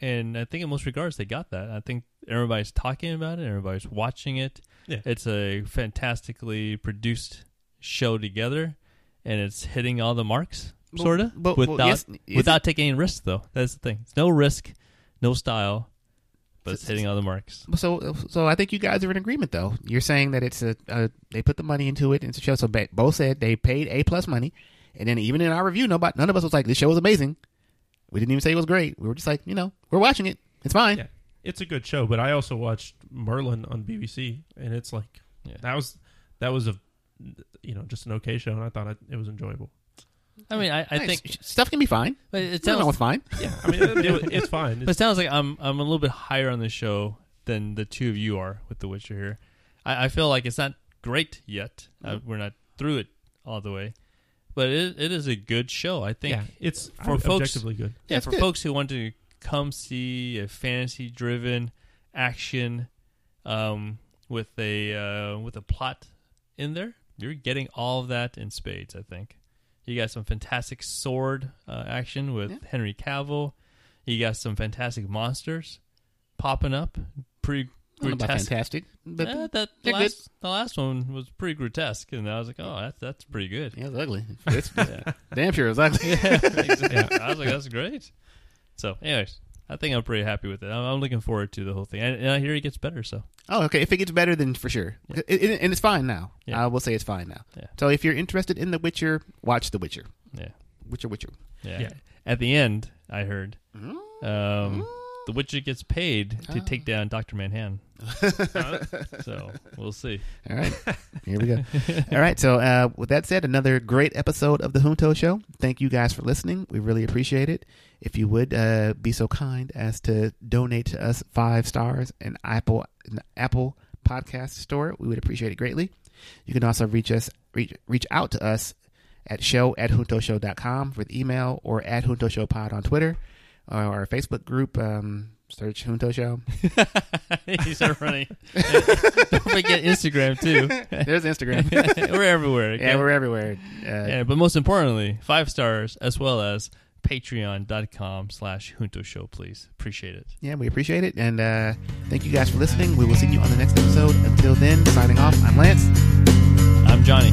And I think in most regards, they got that. I think everybody's talking about it, everybody's watching it. Yeah. It's a fantastically produced show together, and it's hitting all the marks, sort of, but- well, without, yes, is without taking any risks, though. That's the thing. It's no risk, no style, but it's hitting all the marks. So, so I think you guys are in agreement, though. You're saying that it's a, a they put the money into it, and it's a show. So ba- both said they paid a plus money, and then even in our review, nobody, none of us was like, "This show was amazing." We didn't even say it was great. We were just like, you know, we're watching it. It's fine. Yeah, it's a good show. But I also watched Merlin on BBC, and it's like Yeah. that was that was a you know just an okay show, and I thought it, it was enjoyable. I mean, I, I Nice. think stuff can be fine. but it It's not sounds always fine. Yeah, I mean it, it- it's fine. But it It's, sounds like I'm I'm a little bit higher on the show than the two of you are with The Witcher here. I, I feel like it's not great yet. Uh, we're not through it all the way, but it, it is a good show. I think yeah, it's for folks- objectively good. yeah, That's for good. folks who want to come see a fantasy driven action um, with a uh, with a plot in there, you're getting all of that in spades. I think you got some fantastic sword uh, action with Yeah. Henry Cavill. You got some fantastic monsters popping up. Pretty grotesque. fantastic, but Yeah, that they're last, the last one was pretty grotesque, and I was like, "Oh, that's that's pretty good." yeah, it's ugly. It's Yeah. damn sure it's ugly. yeah, exactly. I was like, that's great. So, anyways, I think I'm pretty happy with it. I'm, I'm looking forward to the whole thing, and, and I hear it gets better. So, Oh, okay. If it gets better, then for sure. Yeah. It- it- and it's fine now. Yeah. I will say it's fine now. Yeah. So if you're interested in The Witcher, watch The Witcher. yeah, Witcher, Witcher. yeah. Yeah. At the end, I heard Mm. um, the Witcher gets paid to Ah. take down Doctor Manhattan. so we'll see. All right. Here we go. All right. So, uh, with that said, another great episode of The Junto Show. Thank you guys for listening. We really appreciate it. If you would uh, be so kind as to donate to us five stars in Apple in the Apple Podcast Store, we would appreciate it greatly. You can also reach us reach, reach out to us at show at juntoshow.com with email or at Junto Show Pod on Twitter or our Facebook group. Um, search Junto Show. you start running. Don't forget Instagram too. There's Instagram. we're everywhere. okay? yeah, we're everywhere. Uh, Yeah, but most importantly, five stars as well as patreon.com slash junto show, please. Appreciate it. Yeah, we appreciate it. And uh, thank you guys for listening. We will see you on the next episode. Until then, signing off, I'm Lance. I'm Johnny.